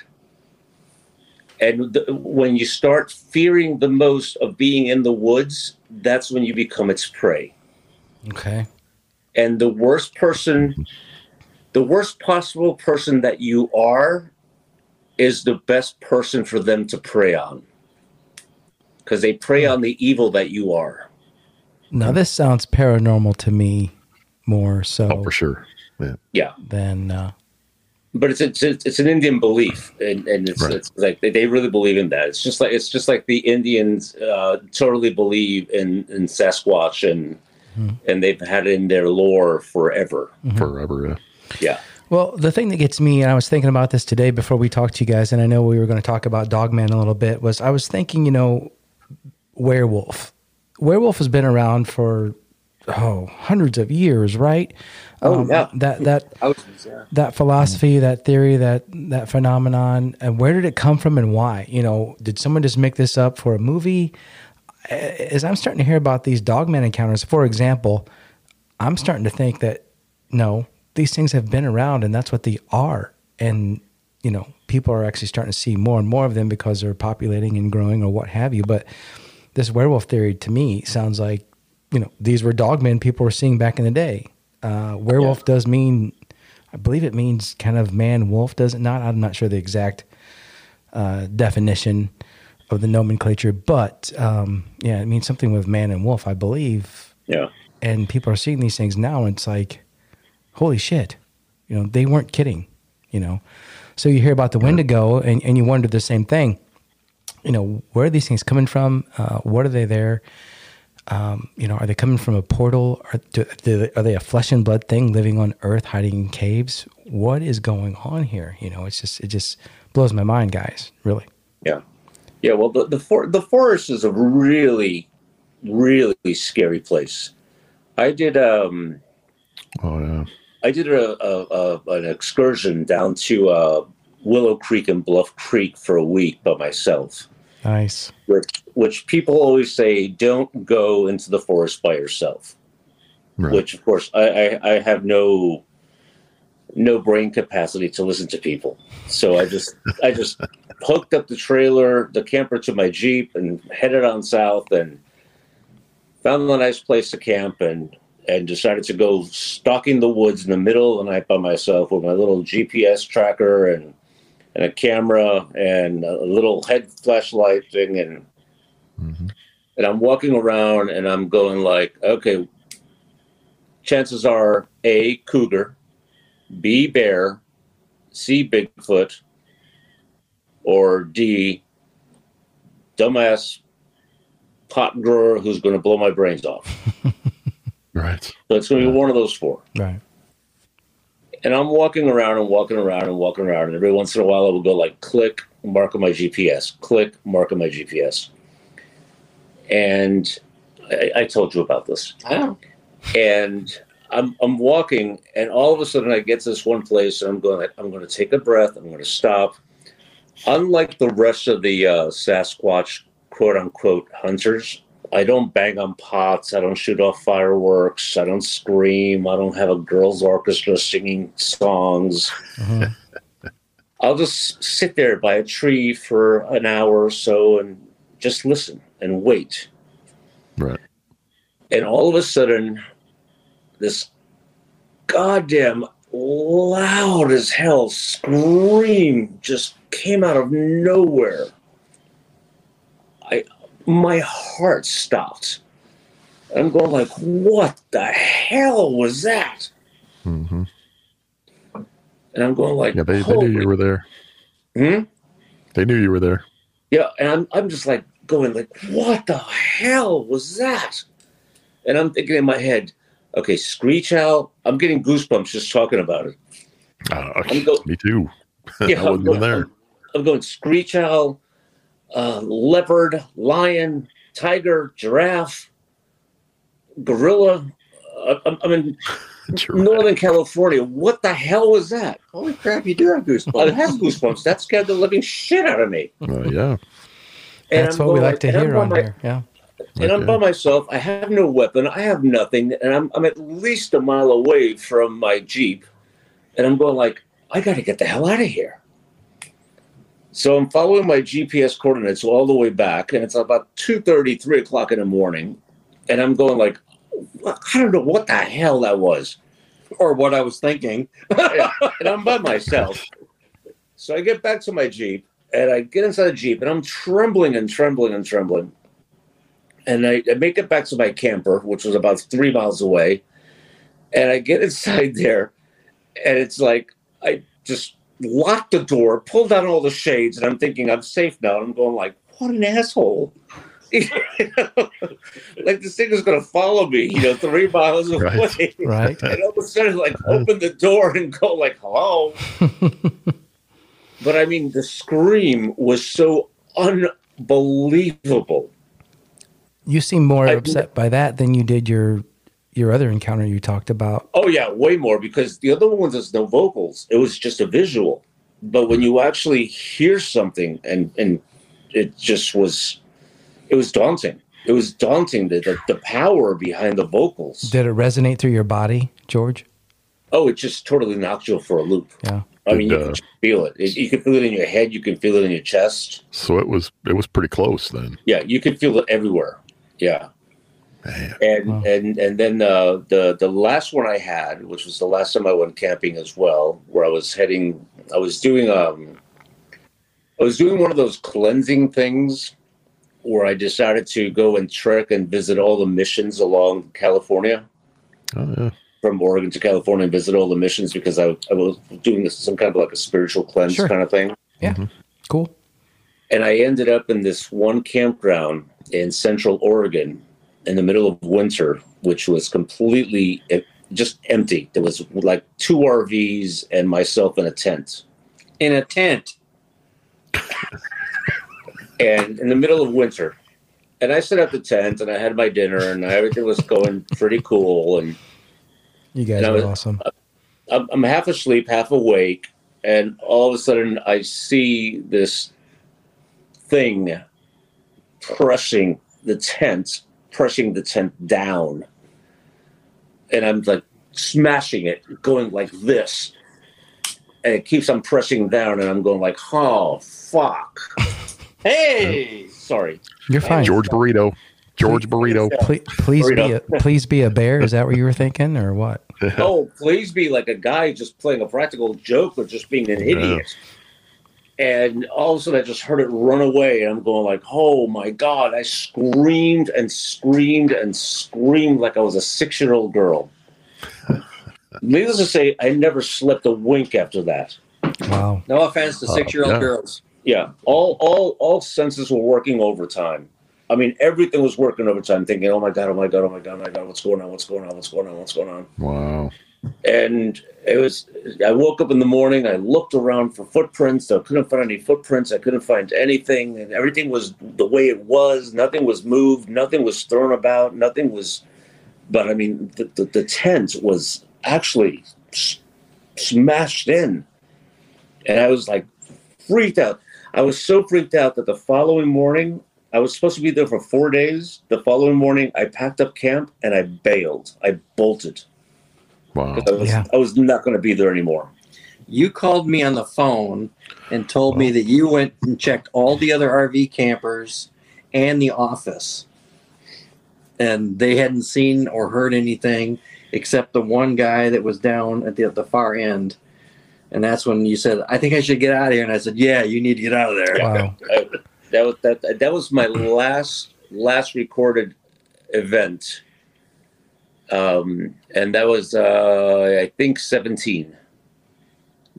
Speaker 2: And the, when you start fearing the most of being in the woods that's when you become its prey.
Speaker 4: Okay.
Speaker 2: and the worst person the worst possible person that you are is the best person for them to prey on. Because they prey hmm. on the evil that you are.
Speaker 4: Now this sounds paranormal to me more so.
Speaker 3: Oh, for sure. Yeah.
Speaker 2: yeah
Speaker 4: than uh,
Speaker 2: but it's it's it's, it's an indian belief and, and it's,
Speaker 3: Right.
Speaker 2: it's like they, they really believe in that it's just like it's just like the indians uh, totally believe in in sasquatch and
Speaker 4: Hmm.
Speaker 2: and they've had it in their lore forever
Speaker 3: Forever. Yeah.
Speaker 2: yeah
Speaker 4: Well, the thing that gets me, and I was thinking about this today before we talked to you guys, and I know we were going to talk about Dogman a little bit, was I was thinking, you know, werewolf. Werewolf has been around for oh hundreds of years, right?
Speaker 2: Oh, um, yeah.
Speaker 4: That that
Speaker 1: Thousands, yeah.
Speaker 4: that philosophy, that theory, that that phenomenon, and where did it come from and why? You know, did someone just make this up for a movie? As I'm starting to hear about these dogman encounters, for example, I'm starting to think that no, these things have been around, and that's what they are. And you know, people are actually starting to see more and more of them because they're populating and growing, or what have you. But this werewolf theory, to me, sounds like you know these were dogmen people were seeing back in the day. Uh, werewolf does mean, I believe it means kind of man wolf, does it not? I'm not sure the exact uh, definition of the nomenclature, but um, yeah, it means something with man and wolf, I believe.
Speaker 2: Yeah.
Speaker 4: And people are seeing these things now and it's like holy shit. You know they weren't kidding you know? So you hear about the wendigo and, and you wonder the same thing. You know where are these things coming from? Uh, what are they there um, you know are they coming from a portal are, do, do, are they a flesh and blood thing living on earth hiding in caves what is going on here you know it's just it just blows my mind guys really
Speaker 2: Yeah, yeah. Well, the the, for, the forest is a really, really scary place. I did um
Speaker 3: Oh yeah.
Speaker 2: I did a, a, a an excursion down to uh, Willow Creek and Bluff Creek for a week by myself.
Speaker 4: nice
Speaker 2: Which, which people always say don't go into the forest by yourself.
Speaker 3: Right.
Speaker 2: Which, of course, I, I, I have no no brain capacity to listen to people. So I just I just hooked up the trailer, the camper to my Jeep and headed on south and found a nice place to camp and and decided to go stalking the woods in the middle of the night by myself with my little GPS tracker and and a camera and a little head flashlight thing and
Speaker 3: hmm
Speaker 2: and I'm walking around and I'm going like, okay, chances are A cougar, B bear, C Bigfoot, or D dumbass pot grower who's going to blow my brains off.
Speaker 3: Right.
Speaker 2: So it's going to be one of those four.
Speaker 4: Right.
Speaker 2: And I'm walking around and walking around and walking around, and every once in a while I will go like click, mark on my GPS, click, mark on my GPS. And I, I told you about this.
Speaker 1: Oh.
Speaker 2: And I'm I'm walking, and all of a sudden I get to this one place, and I'm going I'm going to take a breath. I'm going to stop. Unlike the rest of the uh, Sasquatch quote unquote hunters, I don't bang on pots. I don't shoot off fireworks. I don't scream. I don't have a girls' orchestra singing songs.
Speaker 4: Mhm.
Speaker 2: I'll just sit there by a tree for an hour or so and just listen and wait.
Speaker 3: Right.
Speaker 2: And all of a sudden, this goddamn loud as hell scream just came out of nowhere. I my heart stopped. I'm going like, what the hell was that?
Speaker 3: hmm
Speaker 2: And I'm going like,
Speaker 3: Yeah, they, they knew you were there.
Speaker 2: Hmm?
Speaker 3: They knew you were there.
Speaker 2: Yeah, and I'm I'm just like going like, what the hell was that? And I'm thinking in my head, okay, screech owl. I'm getting goosebumps just talking about it.
Speaker 3: Uh,
Speaker 2: I'm go-
Speaker 3: me too.
Speaker 2: Yeah,
Speaker 3: I wasn't
Speaker 2: I'm going,
Speaker 3: there.
Speaker 2: I'm, I'm going screech owl, uh, leopard, lion, tiger, giraffe, gorilla. Uh, I'm, I'm in Northern California. What the hell was that?
Speaker 1: Holy crap! You do have
Speaker 2: I
Speaker 1: goosebumps.
Speaker 2: have goosebumps. That scared the living shit out of me.
Speaker 3: Uh, yeah.
Speaker 2: And
Speaker 4: That's
Speaker 2: I'm
Speaker 4: what we like to hear
Speaker 2: on my-
Speaker 4: here. Yeah.
Speaker 2: and I'm by myself. I have no weapon. I have nothing, and I'm I'm at least a mile away from my jeep, and I'm going like, I got to get the hell out of here. So I'm following my GPS coordinates all the way back, and it's about 2.30, 3 o'clock in the morning, and I'm going like, I don't know what the hell that was.
Speaker 1: or what I was thinking.
Speaker 2: And I'm by myself. So I get back to my Jeep and I get inside the Jeep and I'm trembling and trembling and trembling. And I, I make it back to my camper, which was about three miles away. And I get inside there and it's like I just locked the door, pulled down all the shades, and I'm thinking I'm safe now. And I'm going like, what an asshole. like this thing is gonna follow me, you know, three miles away.
Speaker 3: Right.
Speaker 4: Right.
Speaker 2: And all of a sudden, like, open the door and go, like, hello. But I mean, the scream was so unbelievable.
Speaker 4: You seem more
Speaker 2: I-
Speaker 4: upset by that than you did your your other encounter you talked about.
Speaker 2: Oh, yeah, way more because the other ones is no vocals, it was just a visual. But when you actually hear something, and, and it just was, it was daunting. It was daunting, the, the, the power behind the vocals.
Speaker 4: Did it resonate through your body, George?
Speaker 2: Oh, it just totally knocked you for a loop.
Speaker 4: Yeah.
Speaker 2: I mean, you
Speaker 3: uh,
Speaker 2: can feel it. it. You can feel it in your head. You can feel it in your chest.
Speaker 3: So it was it was pretty close then.
Speaker 2: Yeah, you could feel it everywhere. Yeah,
Speaker 3: Man.
Speaker 2: and
Speaker 4: Wow.
Speaker 2: and and then uh, the the last one I had, which was the last time I went camping as well, where I was heading. I was doing um, I was doing one of those cleansing things, where I decided to go and trek and visit all the missions along California.
Speaker 3: Oh yeah.
Speaker 2: From Oregon to California and visit all the missions because I, I was doing this, some kind of like a spiritual cleanse
Speaker 4: Sure.
Speaker 2: kind of thing. Yeah. Mm-hmm.
Speaker 4: Cool.
Speaker 2: and I ended up in this one campground in Central Oregon in the middle of winter, which was completely just empty. There was like two RVs and myself in a tent.
Speaker 1: In a tent.
Speaker 2: And in the middle of winter, and I set up the tent and I had my dinner and everything was going pretty cool. And
Speaker 4: You guys
Speaker 2: And
Speaker 4: are
Speaker 2: was-
Speaker 4: awesome.
Speaker 2: I'm, I'm half asleep, half awake, and all of a sudden I see this thing pressing the tent, pressing the tent down, and I'm like smashing it, going like this, and it keeps on pressing down, and I'm going like, oh fuck,
Speaker 1: Hey,
Speaker 2: sorry,
Speaker 4: You're fine.
Speaker 3: George Burrito. George Burrito.
Speaker 4: Please, please be a, please be a bear. Is that what you were thinking, or what?
Speaker 2: oh, please be like a guy just playing a practical joke or just being an idiot. And all of a sudden, I just heard it run away, and I'm going like, "Oh my god!" I screamed and screamed and screamed like I was a six year old girl. Needless to say, I never slept a wink after that.
Speaker 4: Wow.
Speaker 1: No offense to
Speaker 3: oh,
Speaker 1: six year old
Speaker 3: yeah.
Speaker 1: girls.
Speaker 2: Yeah, all all all senses were working overtime. I mean, everything was working overtime. Thinking, "Oh my god! Oh my god! Oh my god! Oh my god! What's going on? What's going on? What's going on? What's going on?"
Speaker 3: Wow.
Speaker 2: and it was i woke up in the morning i looked around for footprints i couldn't find any footprints i couldn't find anything and everything was the way it was nothing was moved nothing was thrown about nothing was but i mean the, the, the tent was actually s- smashed in and i was like freaked out i was so freaked out that the following morning i was supposed to be there for four days the following morning i packed up camp and i bailed i bolted
Speaker 3: Wow.
Speaker 2: I was,
Speaker 4: Yeah.
Speaker 2: I was not going to be there anymore.
Speaker 1: You called me on the phone and told me that you went and checked all the other RV campers and the office. And they hadn't seen or heard anything except the one guy that was down at the, at the far end. And that's when you said, I think I should get out of here. And I said, Yeah, you need to get out of there.
Speaker 4: Wow.
Speaker 2: I, that was that. That was my last last recorded event, um, and that was uh, I think seventeen.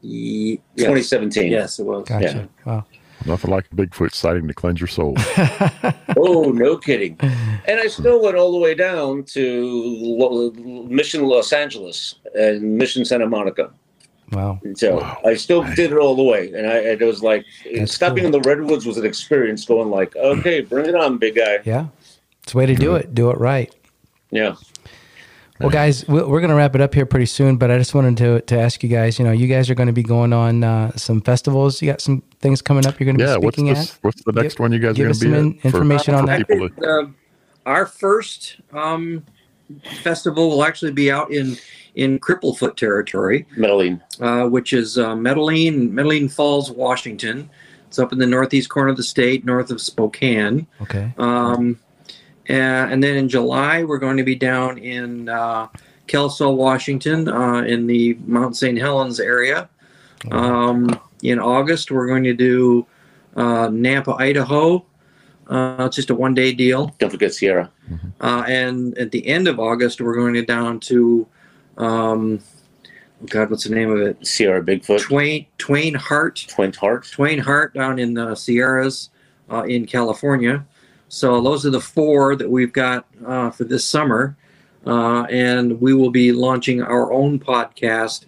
Speaker 1: Yes.
Speaker 2: 2017.
Speaker 1: Yes, it was.
Speaker 4: Gotcha. Wow.
Speaker 3: Nothing like a Bigfoot sighting to cleanse your soul.
Speaker 2: Oh, no kidding. And I still went all the way down to Mission Los Angeles and Mission Santa Monica.
Speaker 4: Wow.
Speaker 2: So
Speaker 3: Wow.
Speaker 2: I still did it all the way, and I and it was like
Speaker 4: That's
Speaker 2: stopping
Speaker 4: cool.
Speaker 2: in the redwoods was an experience. Going like, okay, bring it on, big guy.
Speaker 4: Yeah. It's a way to do it. Do it right.
Speaker 2: Yeah.
Speaker 4: Well, guys, we- we're going to wrap it up here pretty soon, but I just wanted to, to ask you guys, you know, you guys are going to be going on uh, some festivals. You got some things coming up you're going to
Speaker 3: Yeah.
Speaker 4: be
Speaker 3: What's
Speaker 4: speaking
Speaker 3: this?
Speaker 4: at?
Speaker 3: What's the
Speaker 4: Give-
Speaker 3: next one you guys are going to be
Speaker 4: some in- information on that.
Speaker 3: people to-
Speaker 1: Uh, our first um, festival will actually be out in in Cripplefoot territory,
Speaker 2: Metaline.
Speaker 1: uh, which is uh, Metaline, Metaline Falls, Washington. It's up in the northeast corner of the state, north of Spokane.
Speaker 4: Okay.
Speaker 1: Um, and, and then in July, we're going to be down in uh, Kelso, Washington, uh, in the Mount St. Helens area. Um, in August, we're going to do uh, Nampa, Idaho. Uh, it's just a one day deal.
Speaker 2: Don't forget Sierra.
Speaker 1: Uh, and at the end of August, we're going to down to, um, oh God, what's the name of it?
Speaker 2: Sierra Bigfoot.
Speaker 1: Twain Twain Harte.
Speaker 2: Twin Heart.
Speaker 1: Twain Harte down in the Sierras uh, in California. So those are the four that we've got uh, for this summer. Uh, and we will be launching our own podcast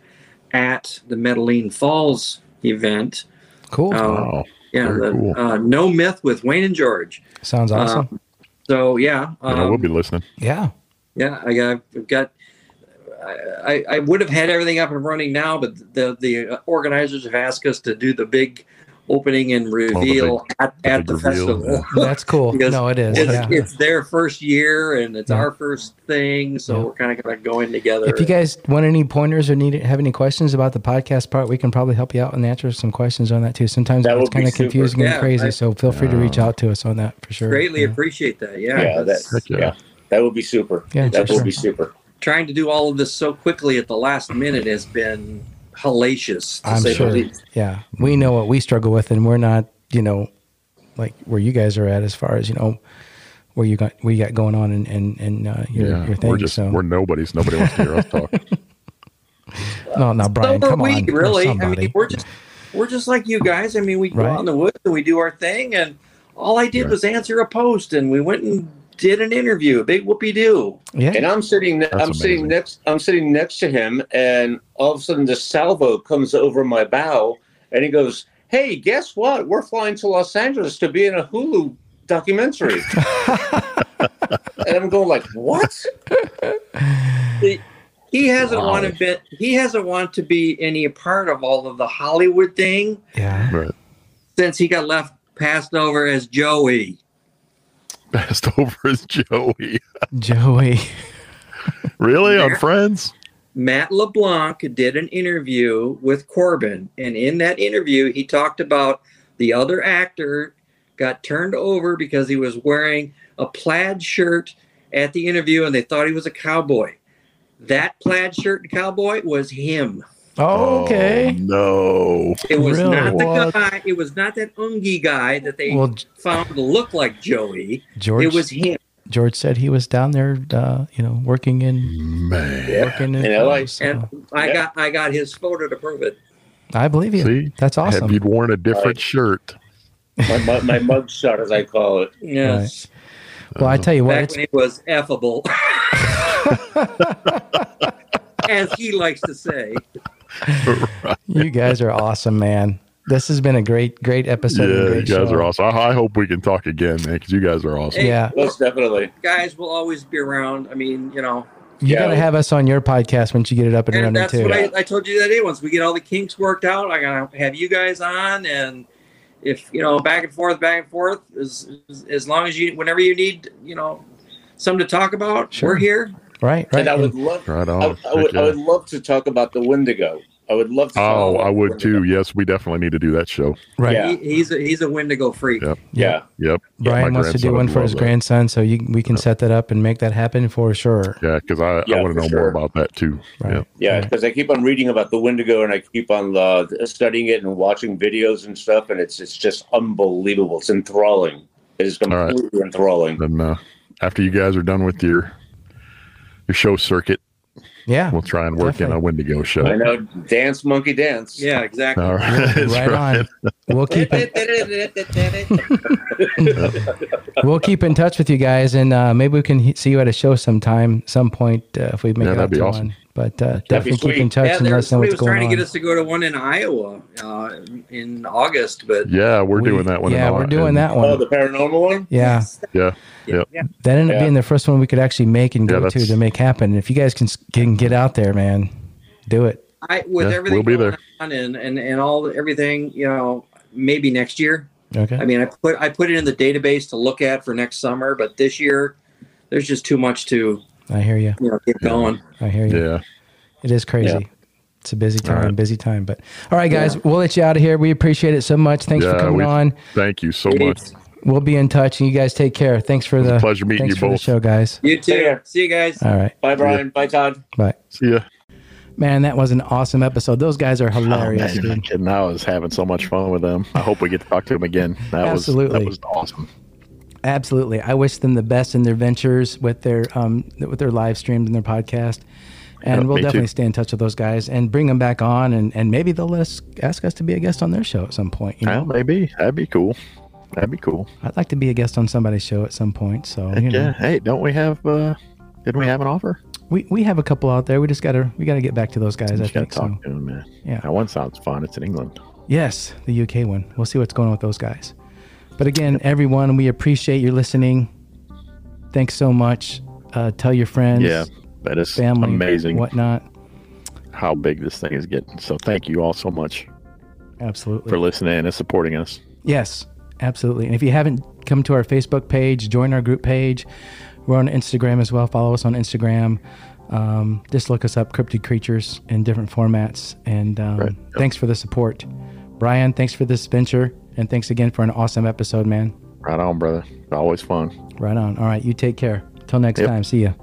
Speaker 1: at the Metaline Falls event.
Speaker 4: Cool.
Speaker 1: Uh,
Speaker 3: Wow.
Speaker 1: Yeah,
Speaker 3: Very
Speaker 1: the,
Speaker 3: cool.
Speaker 1: uh, No Myth with Wayne and George.
Speaker 4: Sounds awesome.
Speaker 1: Uh, so yeah,
Speaker 3: You know, we'll
Speaker 1: um,
Speaker 3: be listening.
Speaker 4: yeah.
Speaker 1: yeah, I got, I've got. I, I would have had everything up and running now, but the the organizers have asked us to do the big opening and reveal at,
Speaker 3: the
Speaker 1: at the
Speaker 3: big reveal,
Speaker 1: festival.
Speaker 4: That's cool.
Speaker 1: Because
Speaker 4: no, it is.
Speaker 1: It's,
Speaker 4: Yeah.
Speaker 1: it's their first year and it's
Speaker 4: Yeah.
Speaker 1: our first thing, so
Speaker 4: Yeah.
Speaker 1: we're kind of kind of going together.
Speaker 4: If you guys want any pointers or need have any questions about the podcast part, we can probably help you out and answer some questions on that too. Sometimes
Speaker 2: That
Speaker 4: it's kind of confusing
Speaker 1: Yeah,
Speaker 4: and crazy,
Speaker 1: I-
Speaker 4: so feel free to reach out to us on that for sure.
Speaker 1: greatly
Speaker 4: yeah.
Speaker 1: appreciate that. Yeah,
Speaker 2: Yeah, that,
Speaker 1: that's-
Speaker 3: yeah.
Speaker 2: yeah. That would be super.
Speaker 4: Yeah,
Speaker 2: that
Speaker 4: for
Speaker 2: would
Speaker 4: sure.
Speaker 2: be super.
Speaker 1: trying to do all of this so quickly at the last minute has been hellacious. To
Speaker 4: I'm
Speaker 1: say
Speaker 4: sure.
Speaker 1: The least.
Speaker 4: Yeah, we know what we struggle with, and we're not, you know, like where you guys are at as far as you know where you got what you got going on and and and uh, your
Speaker 3: yeah.
Speaker 4: your thing.
Speaker 3: we're just
Speaker 4: so
Speaker 3: we're nobodies. Nobody wants to hear us talk.
Speaker 4: no, no, Brian,
Speaker 1: so
Speaker 4: come
Speaker 1: we,
Speaker 4: on,
Speaker 1: really. I mean, we're just we're just like you guys. I mean, we go out in the woods and we do our thing, and all I did
Speaker 3: Right.
Speaker 1: was answer a post, and we went and did an interview, a big whoopee doo.
Speaker 4: yeah,
Speaker 2: And I'm sitting. I'm
Speaker 3: That's
Speaker 2: sitting next. I'm sitting next to him, and all of a sudden, the salvo comes over my bow, and he goes, "Hey, guess what? We're flying to Los Angeles to be in a Hulu documentary." and I'm going like, "What?"
Speaker 1: He, he hasn't
Speaker 2: Wow.
Speaker 1: wanted bit. He hasn't wanted to be any part of all of the Hollywood thing
Speaker 4: yeah,
Speaker 3: right.
Speaker 1: since he got left passed over as Joey.
Speaker 3: Passed over as Joey.
Speaker 4: Joey.
Speaker 3: really? On Friends?
Speaker 1: Matt LeBlanc did an interview with Corbin, and in that interview, he talked about the other actor got turned over because he was wearing a plaid shirt at the interview and they thought he was a cowboy. That plaid shirt and cowboy was him.
Speaker 4: Oh, okay.
Speaker 3: Oh, no.
Speaker 1: It was
Speaker 4: Really?
Speaker 1: not the
Speaker 3: What?
Speaker 1: guy. It was not that Ungi guy that they
Speaker 4: Well,
Speaker 1: found to look like Joey.
Speaker 4: George.
Speaker 1: It was him.
Speaker 4: George said he was down there, uh, you know, working in
Speaker 3: Man.
Speaker 4: working in,
Speaker 2: In LA.
Speaker 4: so
Speaker 1: And I
Speaker 2: Yeah.
Speaker 1: got I got his photo to prove it.
Speaker 4: I believe you.
Speaker 3: See?
Speaker 4: That's awesome.
Speaker 3: Had you worn a different
Speaker 2: Right.
Speaker 3: shirt,
Speaker 2: My, my, my mug shot, as I call it.
Speaker 1: Yes.
Speaker 4: well, I tell you what,
Speaker 1: Back
Speaker 4: it's,
Speaker 1: when he was affable. As he likes to say.
Speaker 4: you guys are awesome, man. This has been a great, great episode. and a
Speaker 3: yeah, you guys
Speaker 4: show.
Speaker 3: are awesome. I, I hope we can talk again, man, because you guys are awesome.
Speaker 1: Hey,
Speaker 4: Yeah.
Speaker 2: Most definitely.
Speaker 1: guys will always be around. I mean, you know,
Speaker 4: You
Speaker 2: Yeah.
Speaker 4: got to have us on your podcast once you get it up and,
Speaker 1: and
Speaker 4: running
Speaker 1: that's
Speaker 4: too.
Speaker 1: what I, I told you that day. Once we get all the kinks worked out, I gotta have you guys on, and if you know, back and forth, back and forth, as as, as long as you, whenever you need, you know, something to talk about,
Speaker 4: Sure.
Speaker 1: we're here.
Speaker 4: Right, right.
Speaker 2: And I would love,
Speaker 3: Right on.
Speaker 2: I would,
Speaker 3: Heck
Speaker 2: I would love to talk about the Wendigo. I would love to. talk
Speaker 3: Oh,
Speaker 2: about
Speaker 3: I would
Speaker 2: Wendigo.
Speaker 3: too. Yes, we definitely need to do that show.
Speaker 4: right.
Speaker 2: Yeah.
Speaker 1: He, he's a he's a Wendigo freak.
Speaker 3: Yeah.
Speaker 2: Yeah.
Speaker 3: Yep.
Speaker 4: Brian wants to do one for his
Speaker 3: that.
Speaker 4: grandson, so you, we can set that up and make that happen for sure.
Speaker 3: Yeah, because I,
Speaker 2: Yeah,
Speaker 3: I want to know
Speaker 2: sure.
Speaker 3: more about that too.
Speaker 4: Right.
Speaker 3: Yeah.
Speaker 2: Yeah, because I keep on reading about the Wendigo and I keep on uh, studying it and watching videos and stuff, and it's it's just unbelievable. It's enthralling. It is
Speaker 3: All right.
Speaker 2: completely enthralling.
Speaker 3: Then uh, after you guys are done with your your show circuit,
Speaker 4: Yeah,
Speaker 3: we'll try and work in a Wendigo show.
Speaker 2: I know, dance monkey dance.
Speaker 1: Yeah, exactly.
Speaker 3: All right. That's
Speaker 4: right on. We'll keep in, we'll keep in touch with you guys, and uh, maybe we can see you at a show sometime, some point uh, if we make
Speaker 3: Yeah,
Speaker 4: it
Speaker 3: that'd
Speaker 4: out
Speaker 3: be
Speaker 4: to
Speaker 3: awesome.
Speaker 4: one. But uh, definitely keep in touch
Speaker 1: yeah,
Speaker 4: and let
Speaker 1: there,
Speaker 4: us know
Speaker 1: somebody
Speaker 4: what's
Speaker 1: was trying
Speaker 4: going
Speaker 1: to get us to go to one in Iowa uh, in August, but
Speaker 3: Yeah, we're
Speaker 4: We-
Speaker 3: doing that one.
Speaker 4: Yeah,
Speaker 3: Au-
Speaker 4: we're doing
Speaker 3: in-
Speaker 4: that
Speaker 2: Oh,
Speaker 4: one.
Speaker 2: the paranormal one.
Speaker 4: Yeah,
Speaker 3: Yeah.
Speaker 1: yeah, yeah.
Speaker 4: that ended up
Speaker 2: Yeah.
Speaker 4: being the first one we could actually make and
Speaker 3: Yeah,
Speaker 4: go to
Speaker 3: that's-
Speaker 4: to make happen. If you guys can can get out there, man, do it.
Speaker 1: I with
Speaker 3: Yeah,
Speaker 1: everything
Speaker 3: we'll be
Speaker 1: going
Speaker 3: there.
Speaker 1: on and, and and all everything, you know, maybe next year.
Speaker 4: Okay.
Speaker 1: I mean, I put I put it in the database to look at for next summer, but this year there's just too much to
Speaker 4: I hear you.
Speaker 1: you know get
Speaker 3: Yeah.
Speaker 1: going.
Speaker 4: I hear you.
Speaker 3: Yeah.
Speaker 4: It is crazy.
Speaker 2: Yeah.
Speaker 4: It's a busy time,
Speaker 3: right.
Speaker 4: busy time. But all right, guys, we'll let you out of here. We appreciate it so much. Thanks for coming
Speaker 3: we-
Speaker 4: on.
Speaker 3: Thank you so much.
Speaker 4: We'll be in touch, and you guys take care. Thanks for the
Speaker 3: pleasure meeting you
Speaker 4: for the
Speaker 3: both.
Speaker 4: show, guys.
Speaker 1: You too.
Speaker 2: Yeah.
Speaker 1: See you guys.
Speaker 4: All right,
Speaker 2: Bye, Brian. Bye, Todd.
Speaker 4: bye.
Speaker 3: See ya.
Speaker 4: Man, that was an awesome episode. Those guys are hilarious,
Speaker 3: oh, man,
Speaker 4: dude.
Speaker 3: I was having so much fun with them. I hope we get to talk to them again. That
Speaker 4: Absolutely.
Speaker 3: was that was awesome.
Speaker 4: Absolutely. I wish them the best in their ventures with their um with their live streams and their podcast. And
Speaker 3: Yeah,
Speaker 4: we'll
Speaker 3: me too.
Speaker 4: definitely stay in touch with those guys and bring them back on, and, and maybe they'll ask, ask us to be a guest on their show at some point. You know,
Speaker 3: Well, maybe that'd be cool. That'd be cool.
Speaker 4: I'd like to be a guest on somebody's show at some point. So you know,
Speaker 3: Yeah. Hey, don't we have? uh Didn't we have an offer?
Speaker 4: we, we have a couple out there. We just gotta we gotta get back to those guys. I think so.
Speaker 3: talk to them, man.
Speaker 4: Yeah.
Speaker 3: That one sounds fun. It's in England.
Speaker 4: Yes, the UK one. We'll see what's going on with those guys. But again, everyone, we appreciate your listening. Thanks so much. Uh, tell your friends,
Speaker 3: Yeah, that is
Speaker 4: family,
Speaker 3: amazing
Speaker 4: whatnot.
Speaker 3: how big this thing is getting. So thank you all so much
Speaker 4: Absolutely.
Speaker 3: for listening and supporting us.
Speaker 4: Yes, absolutely. And if you haven't come to our Facebook page, join our group page. We're on Instagram as well. Follow us on Instagram. Um, just look us up, Cryptid Creatures, in different formats. And um,
Speaker 3: Right.
Speaker 4: thanks for the support. Brian, thanks for this venture. And thanks again for an awesome episode, man.
Speaker 3: Right on, brother. Always fun.
Speaker 4: Right on. All right. You take care. Till next
Speaker 3: Yep.
Speaker 4: time. See ya.